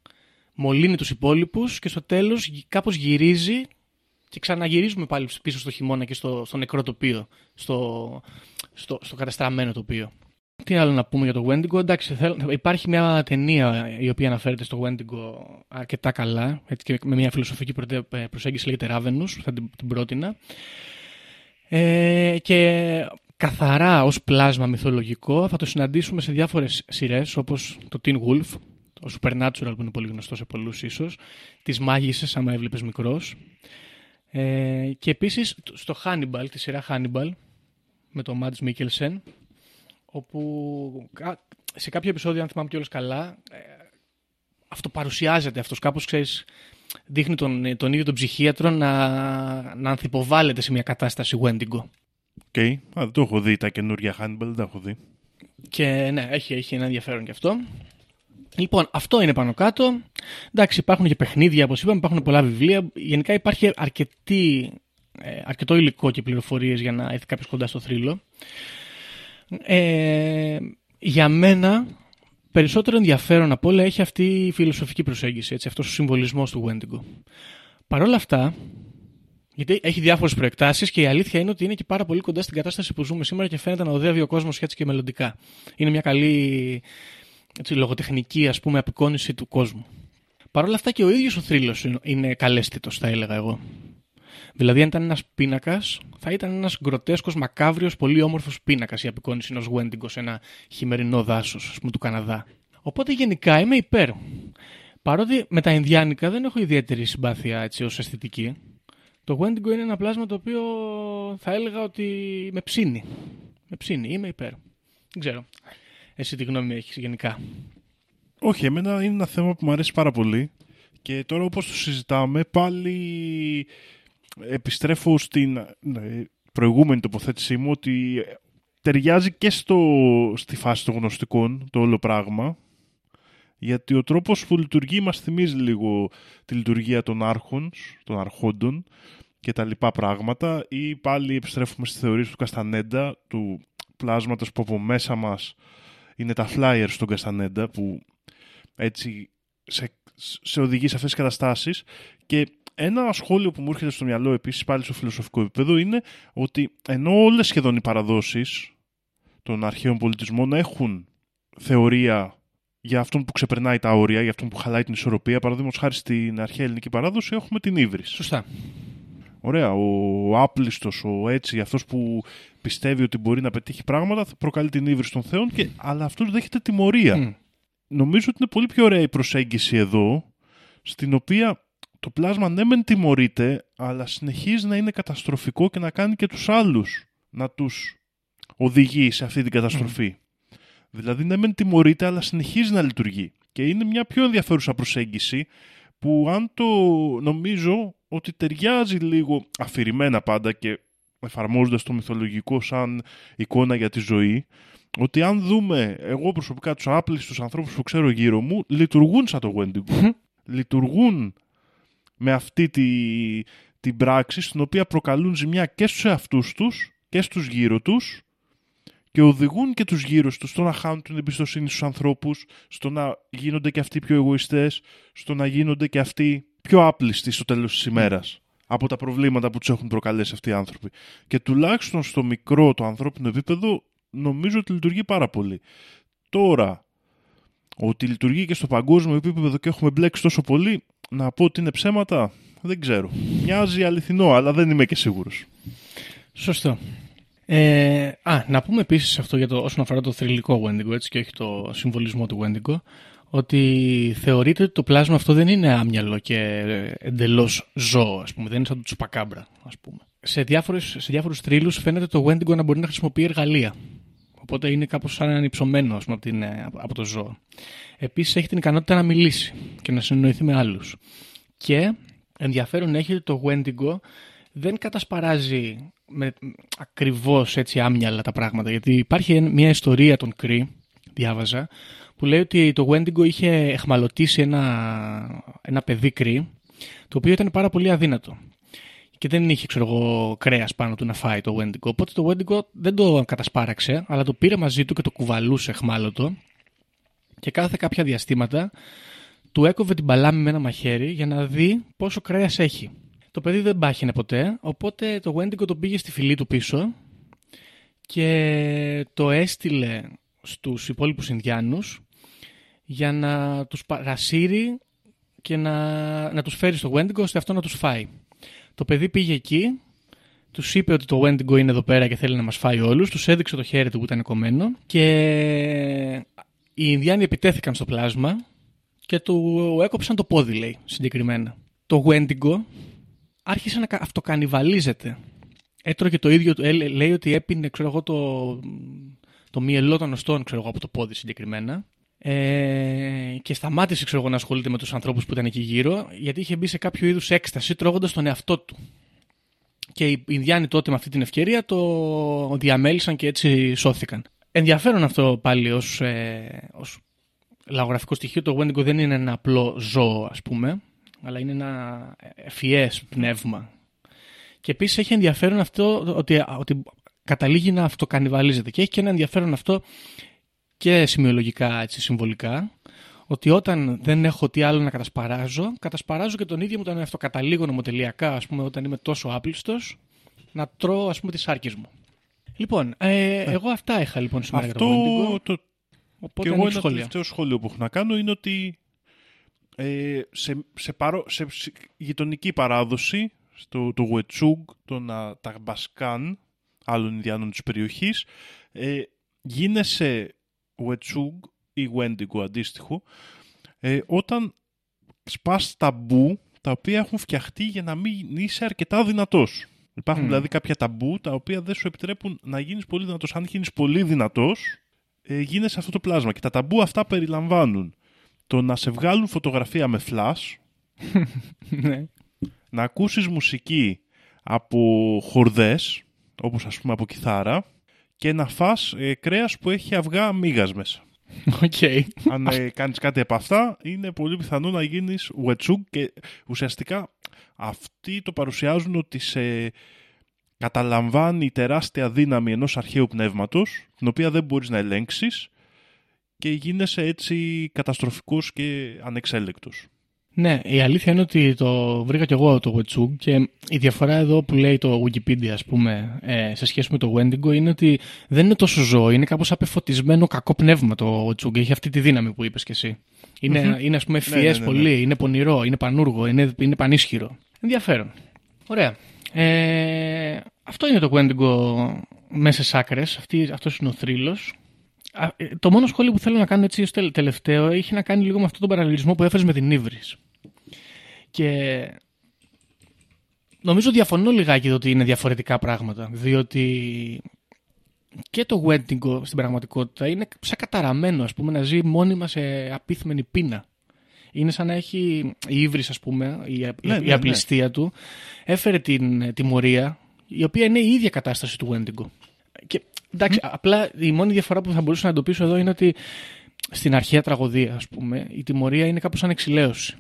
[SPEAKER 6] μολύνει τους υπόλοιπους και στο τέλος κάπως γυρίζει και ξαναγυρίζουμε πάλι πίσω στο χειμώνα και στο, στο νεκρό τοπίο, στο, στο, στο καταστραμμένο τοπίο. Τι άλλο να πούμε για το Wendigo; Εντάξει, θέλ, υπάρχει μια ταινία η οποία αναφέρεται στο Wendigo αρκετά καλά, έτσι και με μια φιλοσοφική προσέγγιση λέγεται Ravenous, θα την, την πρότεινα. Ε, και καθαρά ως πλάσμα μυθολογικό θα το συναντήσουμε σε διάφορες σειρές όπως το Teen Wolf, το Supernatural που είναι πολύ γνωστό σε πολλούς ίσως, τις μάγισσες άμα έβλεπες μικρός ε, και επίσης στο Hannibal, τη σειρά Hannibal με τον Mads Mikkelsen όπου σε κάποιο επεισόδιο αν θυμάμαι κιόλας καλά ε, αυτοπαρουσιάζεται αυτός κάπως ξέρεις δείχνει τον, τον ίδιο τον ψυχίατρο να, να αυθυποβάλλεται σε μια κατάσταση Wendigo.
[SPEAKER 5] OK. Okay. δεν το έχω δει τα καινούργια Hannibal, δεν τα έχω δει.
[SPEAKER 6] Και ναι, έχει, έχει ένα ενδιαφέρον κι αυτό. Λοιπόν, αυτό είναι πάνω κάτω. Εντάξει, υπάρχουν και παιχνίδια, όπως είπαμε, υπάρχουν πολλά βιβλία. Γενικά υπάρχει αρκετή, ε, αρκετό υλικό και πληροφορίες για να έρθει κάποιος κοντά στο θρύλο. Ε, για μένα, περισσότερο ενδιαφέρον από όλα έχει αυτή η φιλοσοφική προσέγγιση, έτσι, αυτός ο συμβολισμός του Wendigo. Παρ' όλα αυτά, γιατί έχει διάφορες προεκτάσεις και η αλήθεια είναι ότι είναι και πάρα πολύ κοντά στην κατάσταση που ζούμε σήμερα και φαίνεται να οδεύει ο κόσμος έτσι και μελλοντικά. Είναι μια καλή έτσι, λογοτεχνική ας πούμε, απεικόνηση του κόσμου. Παρ' όλα αυτά και ο ίδιος ο θρύλος είναι καλέσθητο, θα έλεγα εγώ. Δηλαδή, αν ήταν ένας πίνακας, θα ήταν ένας γκροτέσκος, μακάβριος, πολύ όμορφος πίνακας η απεικόνηση ενός Γουέντιγκο σε ένα χειμερινό δάσος, ας πούμε, του Καναδά. Οπότε γενικά είμαι υπέρ. Παρότι με τα Ινδιάνικα δεν έχω ιδιαίτερη συμπάθεια έτσι ως αισθητική, το Wendigo είναι ένα πλάσμα το οποίο θα έλεγα ότι με ψήνει. Με ψήνει, είμαι υπέρ. Δεν ξέρω. Εσύ τι γνώμη έχεις γενικά;
[SPEAKER 5] Όχι, εμένα είναι ένα θέμα που μου αρέσει πάρα πολύ και τώρα όπως το συζητάμε πάλι επιστρέφω στην ναι, προηγούμενη τοποθέτησή μου ότι ταιριάζει και στο, στη φάση των γνωστικών το όλο πράγμα γιατί ο τρόπος που λειτουργεί μας θυμίζει λίγο τη λειτουργία των άρχων, των αρχόντων και τα λοιπά πράγματα ή πάλι επιστρέφουμε στη θεωρία του Καστανέντα, του πλάσματος που από μέσα μας είναι τα flyers στον Καστανέντα που έτσι σε, σε οδηγεί σε αυτές τις καταστάσεις. Και ένα σχόλιο που μου έρχεται στο μυαλό επίσης πάλι στο φιλοσοφικό επίπεδο είναι ότι ενώ όλες σχεδόν οι παραδόσεις των αρχαίων πολιτισμών έχουν θεωρία για αυτόν που ξεπερνάει τα όρια, για αυτόν που χαλάει την ισορροπία. Παραδείγματος χάρη στην αρχαία ελληνική παράδοση έχουμε την ύβρις.
[SPEAKER 6] Σωστά.
[SPEAKER 5] Ωραία. Ο άπλιστος, ο έτσι, αυτός που πιστεύει ότι μπορεί να πετύχει πράγματα, θα προκαλεί την ύβρις των Θεών, και, αλλά αυτός δέχεται τιμωρία. Νομίζω ότι είναι πολύ πιο ωραία η προσέγγιση εδώ, στην οποία το πλάσμα ναι μεν τιμωρείται, αλλά συνεχίζει να είναι καταστροφικό και να κάνει και τους άλλους να τους οδηγεί σε αυτή την καταστροφή. Δηλαδή, ναι, μεν τιμωρείται, αλλά συνεχίζει να λειτουργεί. Και είναι μια πιο ενδιαφέρουσα προσέγγιση που αν το νομίζω ότι ταιριάζει λίγο αφηρημένα πάντα και εφαρμόζοντας το μυθολογικό σαν εικόνα για τη ζωή, ότι αν δούμε εγώ προσωπικά τους άπλιστους ανθρώπους που ξέρω γύρω μου, λειτουργούν σαν το Wendigo. λειτουργούν με αυτή τη, την πράξη στην οποία προκαλούν ζημιά και στους εαυτούς τους και στους γύρω τους και οδηγούν και τους γύρω τους στο να χάνουν την εμπιστοσύνη στους ανθρώπους, στο να γίνονται και αυτοί πιο εγωιστές, στο να γίνονται και αυτοί πιο άπλιστοι στο τέλος της ημέρας από τα προβλήματα που τους έχουν προκαλέσει αυτοί οι άνθρωποι. Και τουλάχιστον στο μικρό το ανθρώπινο επίπεδο νομίζω ότι λειτουργεί πάρα πολύ. Τώρα, ότι λειτουργεί και στο παγκόσμιο επίπεδο και έχουμε μπλέξει τόσο πολύ, να πω ότι είναι ψέματα, δεν ξέρω. Μοιάζει αληθινό, αλλά δεν είμαι και σίγουρος.
[SPEAKER 6] Σωστό. Ε, α, να πούμε επίσης αυτό για το, όσον αφορά το θρηλυκό Wendigo, έτσι και όχι το συμβολισμό του Wendigo, ότι θεωρείται ότι το πλάσμα αυτό δεν είναι άμυαλο και εντελώς ζώο, ας πούμε. Δεν είναι σαν το τσουπακάμπρα, ας πούμε. Σε, διάφορες, σε διάφορους θρύλους φαίνεται το Wendigo να μπορεί να χρησιμοποιεί εργαλεία. Οπότε είναι κάπως σαν ανυψωμένο ας πούμε, από, την, ε, από το ζώο. Επίσης έχει την ικανότητα να μιλήσει και να συνεννοηθεί με άλλους. Και ενδιαφέρον έχει ότι το Wendigo δεν κατασπαράζει με ακριβώς έτσι άμυαλα τα πράγματα. Γιατί υπάρχει μια ιστορία των Κρee, διάβαζα, που λέει ότι το Wendigo είχε εχμαλωτήσει ένα, ένα παιδί Κρee, το οποίο ήταν πάρα πολύ αδύνατο. Και δεν είχε, ξέρω εγώ, κρέας πάνω του να φάει το Wendigo. Οπότε το Wendigo δεν το κατασπάραξε, αλλά το πήρε μαζί του και το κουβαλούσε εχμάλωτο. Και κάθε κάποια διαστήματα του έκοβε την παλάμη με ένα μαχαίρι για να δει πόσο κρέας έχει. Το παιδί δεν πάχινε ποτέ, οπότε το Wendigo το πήγε στη φυλή του πίσω και το έστειλε στους υπόλοιπους Ινδιάνους για να τους παρασύρει και να, να τους φέρει στο Wendigo ώστε αυτό να τους φάει. Το παιδί πήγε εκεί, τους είπε ότι το Wendigo είναι εδώ πέρα και θέλει να μας φάει όλους, τους έδειξε το χέρι του που ήταν κομμένο και οι Ινδιάνοι επιτέθηκαν στο πλάσμα και του έκοψαν το πόδι, λέει, συγκεκριμένα. Το Wendigo άρχισε να αυτοκανιβαλίζεται. Έτρωγε το ίδιο, ε, λέει ότι έπινε ξέρω εγώ, το, το μυελό των οστών ξέρω εγώ, από το πόδι συγκεκριμένα. Ε, και σταμάτησε ξέρω εγώ, να ασχολείται με τους ανθρώπους που ήταν εκεί γύρω γιατί είχε μπει σε κάποιο είδους έκσταση τρώγοντας τον εαυτό του. Και οι Ινδιάνοι τότε με αυτή την ευκαιρία το διαμέλησαν και έτσι σώθηκαν. Ενδιαφέρον αυτό πάλι ως, ε, ως λαογραφικό στοιχείο. Το Wendigo δεν είναι ένα απλό ζώο ας πούμε αλλά είναι ένα ευφυές πνεύμα. Και επίσης έχει ενδιαφέρον αυτό ότι, ότι καταλήγει να αυτοκανιβαλίζεται και έχει και ένα ενδιαφέρον αυτό και σημειολογικά, έτσι, συμβολικά, ότι όταν δεν έχω τι άλλο να κατασπαράζω, κατασπαράζω και τον ίδιο μου τον εαυτό. Καταλήγω νομοτελειακά, ας πούμε, όταν είμαι τόσο άπλιστος, να τρώω, ας πούμε, τις άρκες μου. Λοιπόν, ε, εγώ αυτά είχα λοιπόν σήμερα
[SPEAKER 5] Αυτό
[SPEAKER 6] για το,
[SPEAKER 5] το...
[SPEAKER 6] Οπότε
[SPEAKER 5] και εγώ
[SPEAKER 6] ανοίξει
[SPEAKER 5] ένα
[SPEAKER 6] σχόλια.
[SPEAKER 5] τελευταίο σχόλιο που έχω να κάνω είναι ότι ε, σε, σε, παρό, σε ψ- γειτονική παράδοση στο, το Βετσούγκ, των α, Ταγμπασκάν, άλλων Ινδιάνων της περιοχής, ε, γίνεσαι Βετσούγκ ή Wendigo αντίστοιχο, ε, όταν σπάς ταμπού τα οποία έχουν φτιαχτεί για να μην είσαι αρκετά δυνατός. Υπάρχουν
[SPEAKER 6] Μμ.
[SPEAKER 5] δηλαδή κάποια ταμπού τα οποία δεν σου επιτρέπουν να γίνεις πολύ δυνατός. Αν γίνεις πολύ δυνατός, ε, γίνεσαι αυτό το πλάσμα. Και τα ταμπού αυτά περιλαμβάνουν το να σε βγάλουν φωτογραφία με flash, [laughs]
[SPEAKER 6] ναι.
[SPEAKER 5] να ακούσεις μουσική από χορδές, όπως ας πούμε από κιθάρα, και να φας ε, κρέας που έχει αυγά μύγας μέσα. [laughs]
[SPEAKER 6] Οκ.
[SPEAKER 5] Αν ε, κάνεις κάτι από αυτά, είναι πολύ πιθανό να γίνεις wechuge και ουσιαστικά αυτοί το παρουσιάζουν ότι σε καταλαμβάνει η τεράστια δύναμη ενός αρχαίου πνεύματος, την οποία δεν μπορείς να ελέγξεις και γίνεσαι έτσι καταστροφικός και ανεξέλεκτος.
[SPEAKER 6] Ναι, η αλήθεια είναι ότι το βρήκα κι εγώ το Wetsug και η διαφορά εδώ που λέει το Wikipedia, ας πούμε, ε, σε σχέση με το Wendigo είναι ότι δεν είναι τόσο ζώο, είναι κάπως απεφωτισμένο κακό πνεύμα το Wetsug. Έχει αυτή τη δύναμη που είπες κι εσύ. Είναι, είναι ας πούμε,
[SPEAKER 5] Ναι,
[SPEAKER 6] ευφυές
[SPEAKER 5] ναι, ναι,
[SPEAKER 6] πολύ, είναι πονηρό, είναι πανούργο, είναι, είναι πανίσχυρο. Ενδιαφέρον. Ωραία. Ε, αυτό είναι το Wendigo μέσα στι άκρες. Αυτός είναι ο θρύλος. Α, ε, Το μόνο σχόλιο που θέλω να κάνω έτσι ως τελ- τελευταίο έχει να κάνει λίγο με αυτόν τον παραλληλισμό που έφερες με την Ήβρις. Και νομίζω διαφωνώ λιγάκι ότι είναι διαφορετικά πράγματα. Διότι και το Wendigo στην πραγματικότητα είναι σαν καταραμένο, ας πούμε, να ζει μόνιμα σε απίθμενη πείνα. Είναι σαν να έχει η Ήβρις, ας πούμε, η, η-
[SPEAKER 5] Ναι,
[SPEAKER 6] η
[SPEAKER 5] ναι,
[SPEAKER 6] απληστία του, έφερε την τιμωρία, η οποία είναι η ίδια κατάσταση του Wendigo. Και εντάξει, απλά η μόνη διαφορά που θα μπορούσα να εντοπίσω εδώ είναι ότι στην αρχαία τραγωδία, ας πούμε, η τιμωρία είναι κάπως σαν εξηλαίωση.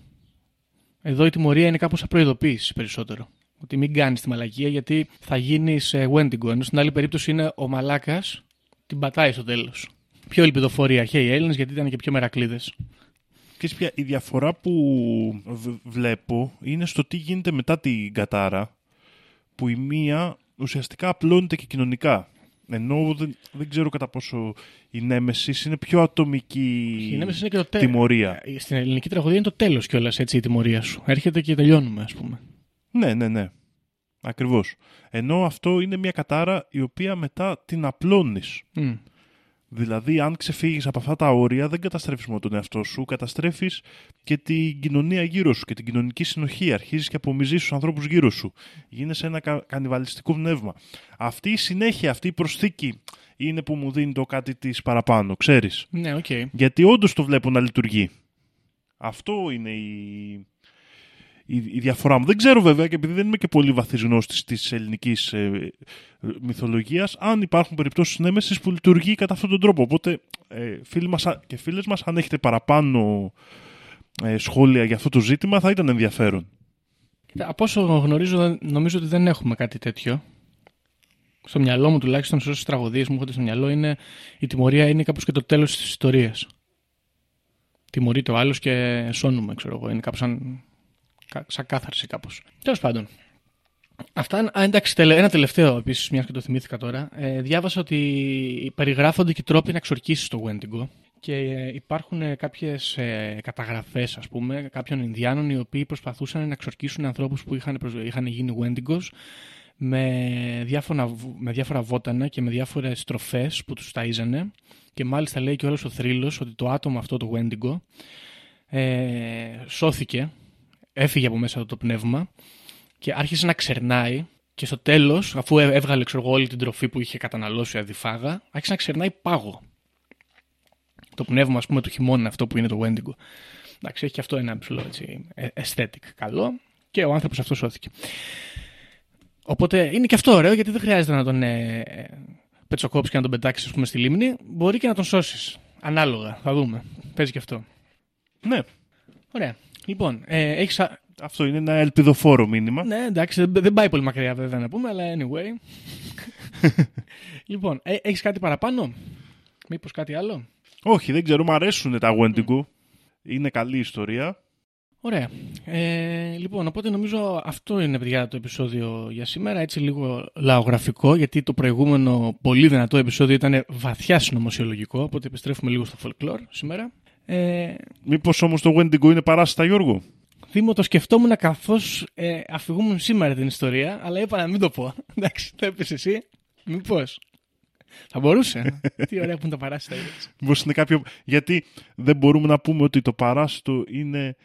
[SPEAKER 6] Εδώ η τιμωρία είναι κάπως σαν προειδοποίηση περισσότερο. Ότι μην κάνεις τη μαλακία γιατί θα γίνεις Wendigo. Ενώ στην άλλη περίπτωση είναι ο μαλάκας, την πατάει στο τέλος. Πιο ελπιδοφόροι οι αρχαίοι Έλληνες γιατί ήταν και πιο μερακλείδες.
[SPEAKER 5] Και πια, η διαφορά που β- βλέπω είναι στο τι γίνεται μετά την κατάρα, που η μία ουσιαστικά απλώνεται και κοινωνικά. Ενώ δεν, δεν ξέρω κατά πόσο η Νέμεσης είναι πιο ατομική
[SPEAKER 6] Η Νέμεσης είναι και το τέλος.
[SPEAKER 5] τιμωρία.
[SPEAKER 6] Στην ελληνική τραγωδία είναι το τέλος κιόλας έτσι η τιμωρία σου. Έρχεται και τελειώνουμε, ας πούμε.
[SPEAKER 5] Ναι, ναι, ναι. Ακριβώς. Ενώ αυτό είναι μια κατάρα η οποία μετά την απλώνεις.
[SPEAKER 6] Μμ.
[SPEAKER 5] Δηλαδή, αν ξεφύγεις από αυτά τα όρια, δεν καταστρέφεις μόνο τον εαυτό σου, καταστρέφεις και την κοινωνία γύρω σου και την κοινωνική συνοχή. Αρχίζεις και απομυζείς τους ανθρώπους γύρω σου. Γίνεσαι ένα κα- κανιβαλιστικό πνεύμα. Αυτή η συνέχεια, αυτή η προσθήκη είναι που μου δίνει το κάτι της παραπάνω, ξέρεις.
[SPEAKER 6] Ναι, οκ.
[SPEAKER 5] Γιατί όντως το βλέπω να λειτουργεί. Αυτό είναι η, η, η διαφορά μου. Δεν ξέρω βέβαια και επειδή δεν είμαι και πολύ βαθύς γνώστης της ελληνικής ε, μυθολογίας αν υπάρχουν περιπτώσεις νέμεσης που λειτουργεί κατά αυτόν τον τρόπο. Οπότε ε, φίλοι μας α- και φίλες μας αν έχετε παραπάνω ε, σχόλια για αυτό το ζήτημα θα ήταν ενδιαφέρον.
[SPEAKER 6] Κοίτα, Από όσο γνωρίζω, δεν- νομίζω ότι δεν έχουμε κάτι τέτοιο. Στο μυαλό μου τουλάχιστον, σε όσες τραγωδίες μου έρχονται στο μυαλό, είναι η τιμωρία είναι κάπως και το τέλος της ιστορίας. Τιμωρείται ο άλλος και σώνουμε, ξέρω εγώ. Είναι κάπως σαν, κα- σαν κάθαρση κάπως. Τέλος πάντων. Αυτά, α, εντάξει, τελε- ένα τελευταίο επίσης, μιας και το θυμήθηκα τώρα. Ε, διάβασα ότι περιγράφονται και τρόποι να εξορκίσεις το Wendigo και ε, υπάρχουν κάποιες ε, καταγραφές, ας πούμε, κάποιων Ινδιάνων οι οποίοι προσπαθούσαν να εξορκίσουν ανθρώπους που είχαν, προσ- είχαν γίνει Wendigos με διάφορα, β- με διάφορα βότανα και με διάφορες τροφέ που τους ταΐζανε. Και μάλιστα λέει και όλο ο θρύλος ότι το άτομο αυτό, το Wendigo, ε, σώθηκε, έφυγε από μέσα του το πνεύμα και άρχισε να ξερνάει και στο τέλος, αφού έ- έβγαλε ξέρω, εγώ, όλη την τροφή που είχε καταναλώσει αδιφάγα, άρχισε να ξερνάει πάγο. Το πνεύμα, ας πούμε, του χειμώνα αυτό που είναι το Wendigo. Εντάξει, έχει και αυτό ένα ψηλό έτσι, ε- aesthetic καλό και ο άνθρωπος αυτός σώθηκε. Οπότε είναι και αυτό ωραίο γιατί δεν χρειάζεται να τον ε, ε, πετσοκόψει και να τον πετάξεις ας πούμε, στη λίμνη. Μπορεί και να τον σώσεις. Ανάλογα. Θα δούμε. Παίζει και αυτό.
[SPEAKER 5] Ναι,
[SPEAKER 6] Ωραία. Λοιπόν, ε, έχεις... α-
[SPEAKER 5] αυτό είναι ένα ελπιδοφόρο μήνυμα.
[SPEAKER 6] Ναι, εντάξει, δεν, δεν πάει πολύ μακριά βέβαια να πούμε, αλλά anyway. [laughs] λοιπόν, ε, έχεις κάτι παραπάνω; Μήπως κάτι άλλο;
[SPEAKER 5] Όχι, δεν ξέρω, μου αρέσουν τα Wendigo. Είναι καλή ιστορία.
[SPEAKER 6] Ωραία. Ε, λοιπόν, οπότε νομίζω αυτό είναι παιδιά το επεισόδιο για σήμερα. Έτσι λίγο λαογραφικό, γιατί το προηγούμενο πολύ δυνατό επεισόδιο ήταν βαθιά συνωμοσιολογικό. Οπότε επιστρέφουμε λίγο στο folklore σήμερα. Ε,
[SPEAKER 5] Μήπως όμως το Wendigo είναι παράσιτα, Γιώργο;
[SPEAKER 6] Δήμο, το σκεφτόμουν καθώς ε, αφηγούμουν σήμερα την ιστορία, αλλά είπα να μην το πω. [laughs] Εντάξει, το έπεισε εσύ. Μήπως. Θα μπορούσε. [laughs] Τι ωραία που είναι τα παράσιτα. είδες.
[SPEAKER 5] Μήπως είναι κάποιο... Γιατί δεν μπορούμε να πούμε ότι το παράστο είναι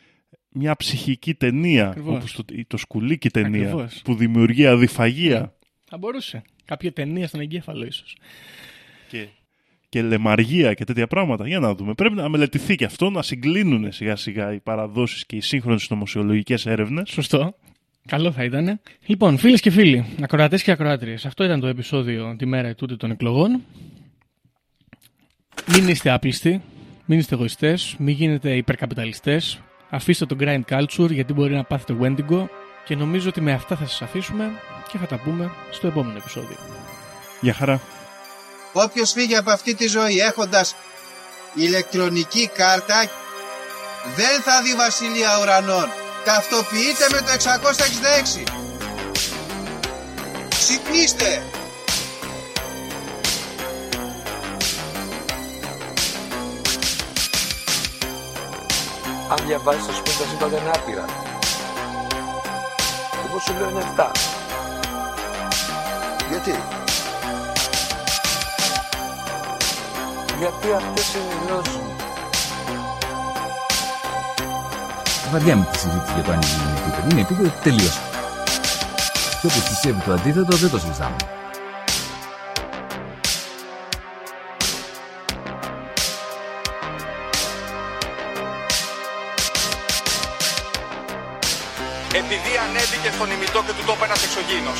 [SPEAKER 5] μια ψυχική ταινία.
[SPEAKER 6] Ακριβώς.
[SPEAKER 5] Όπως το, ή το σκουλίκι ταινία.
[SPEAKER 6] Ακριβώς.
[SPEAKER 5] Που δημιουργεί αδιφαγία
[SPEAKER 6] Θα μπορούσε. Κάποια ταινία στον εγκέφαλο, ίσως.
[SPEAKER 5] και, και λεμαργία και τέτοια πράγματα. Για να δούμε. Πρέπει να μελετηθεί και αυτό, να συγκλίνουν σιγά σιγά οι παραδόσεις και οι σύγχρονες νομοσιολογικές έρευνες.
[SPEAKER 6] Σωστό. Καλό θα ήταν. Λοιπόν, φίλες και φίλοι, ακροατές και ακροάτριες, αυτό ήταν το επεισόδιο τη μέρα ετούτη των εκλογών. Μην είστε άπλιστοι, μην είστε εγωιστές, μην γίνετε υπερκαπιταλιστές. Αφήστε τον grind culture γιατί μπορεί να πάθετε Wendigo. Και νομίζω ότι με αυτά θα σας αφήσουμε και θα τα πούμε στο επόμενο επεισόδιο.
[SPEAKER 5] Για χαρά.
[SPEAKER 1] Όποιος φύγει από αυτή τη ζωή έχοντας ηλεκτρονική κάρτα δεν θα δει βασιλεία ουρανών. Ταυτοποιείτε με το 666. Ξυπνήστε!
[SPEAKER 2] Αν διαβάζεις θα σου πει τα σύμπαντα είναι άπειρα. Εγώ σου λέω είναι 7.
[SPEAKER 3] Γιατί;
[SPEAKER 2] Γιατί αυτές είναι οι γνώσεις μου.
[SPEAKER 7] Βαριά με τη συζήτηση για το αν είναι επίπεδο. Είναι επίπεδο τελείωσε. Και όποιος πιστεύει το αντίθετο δεν το συζητάμε.
[SPEAKER 4] Επειδή ανέβηκε στον ημιτό και του το είπε ένας εξωγήινος.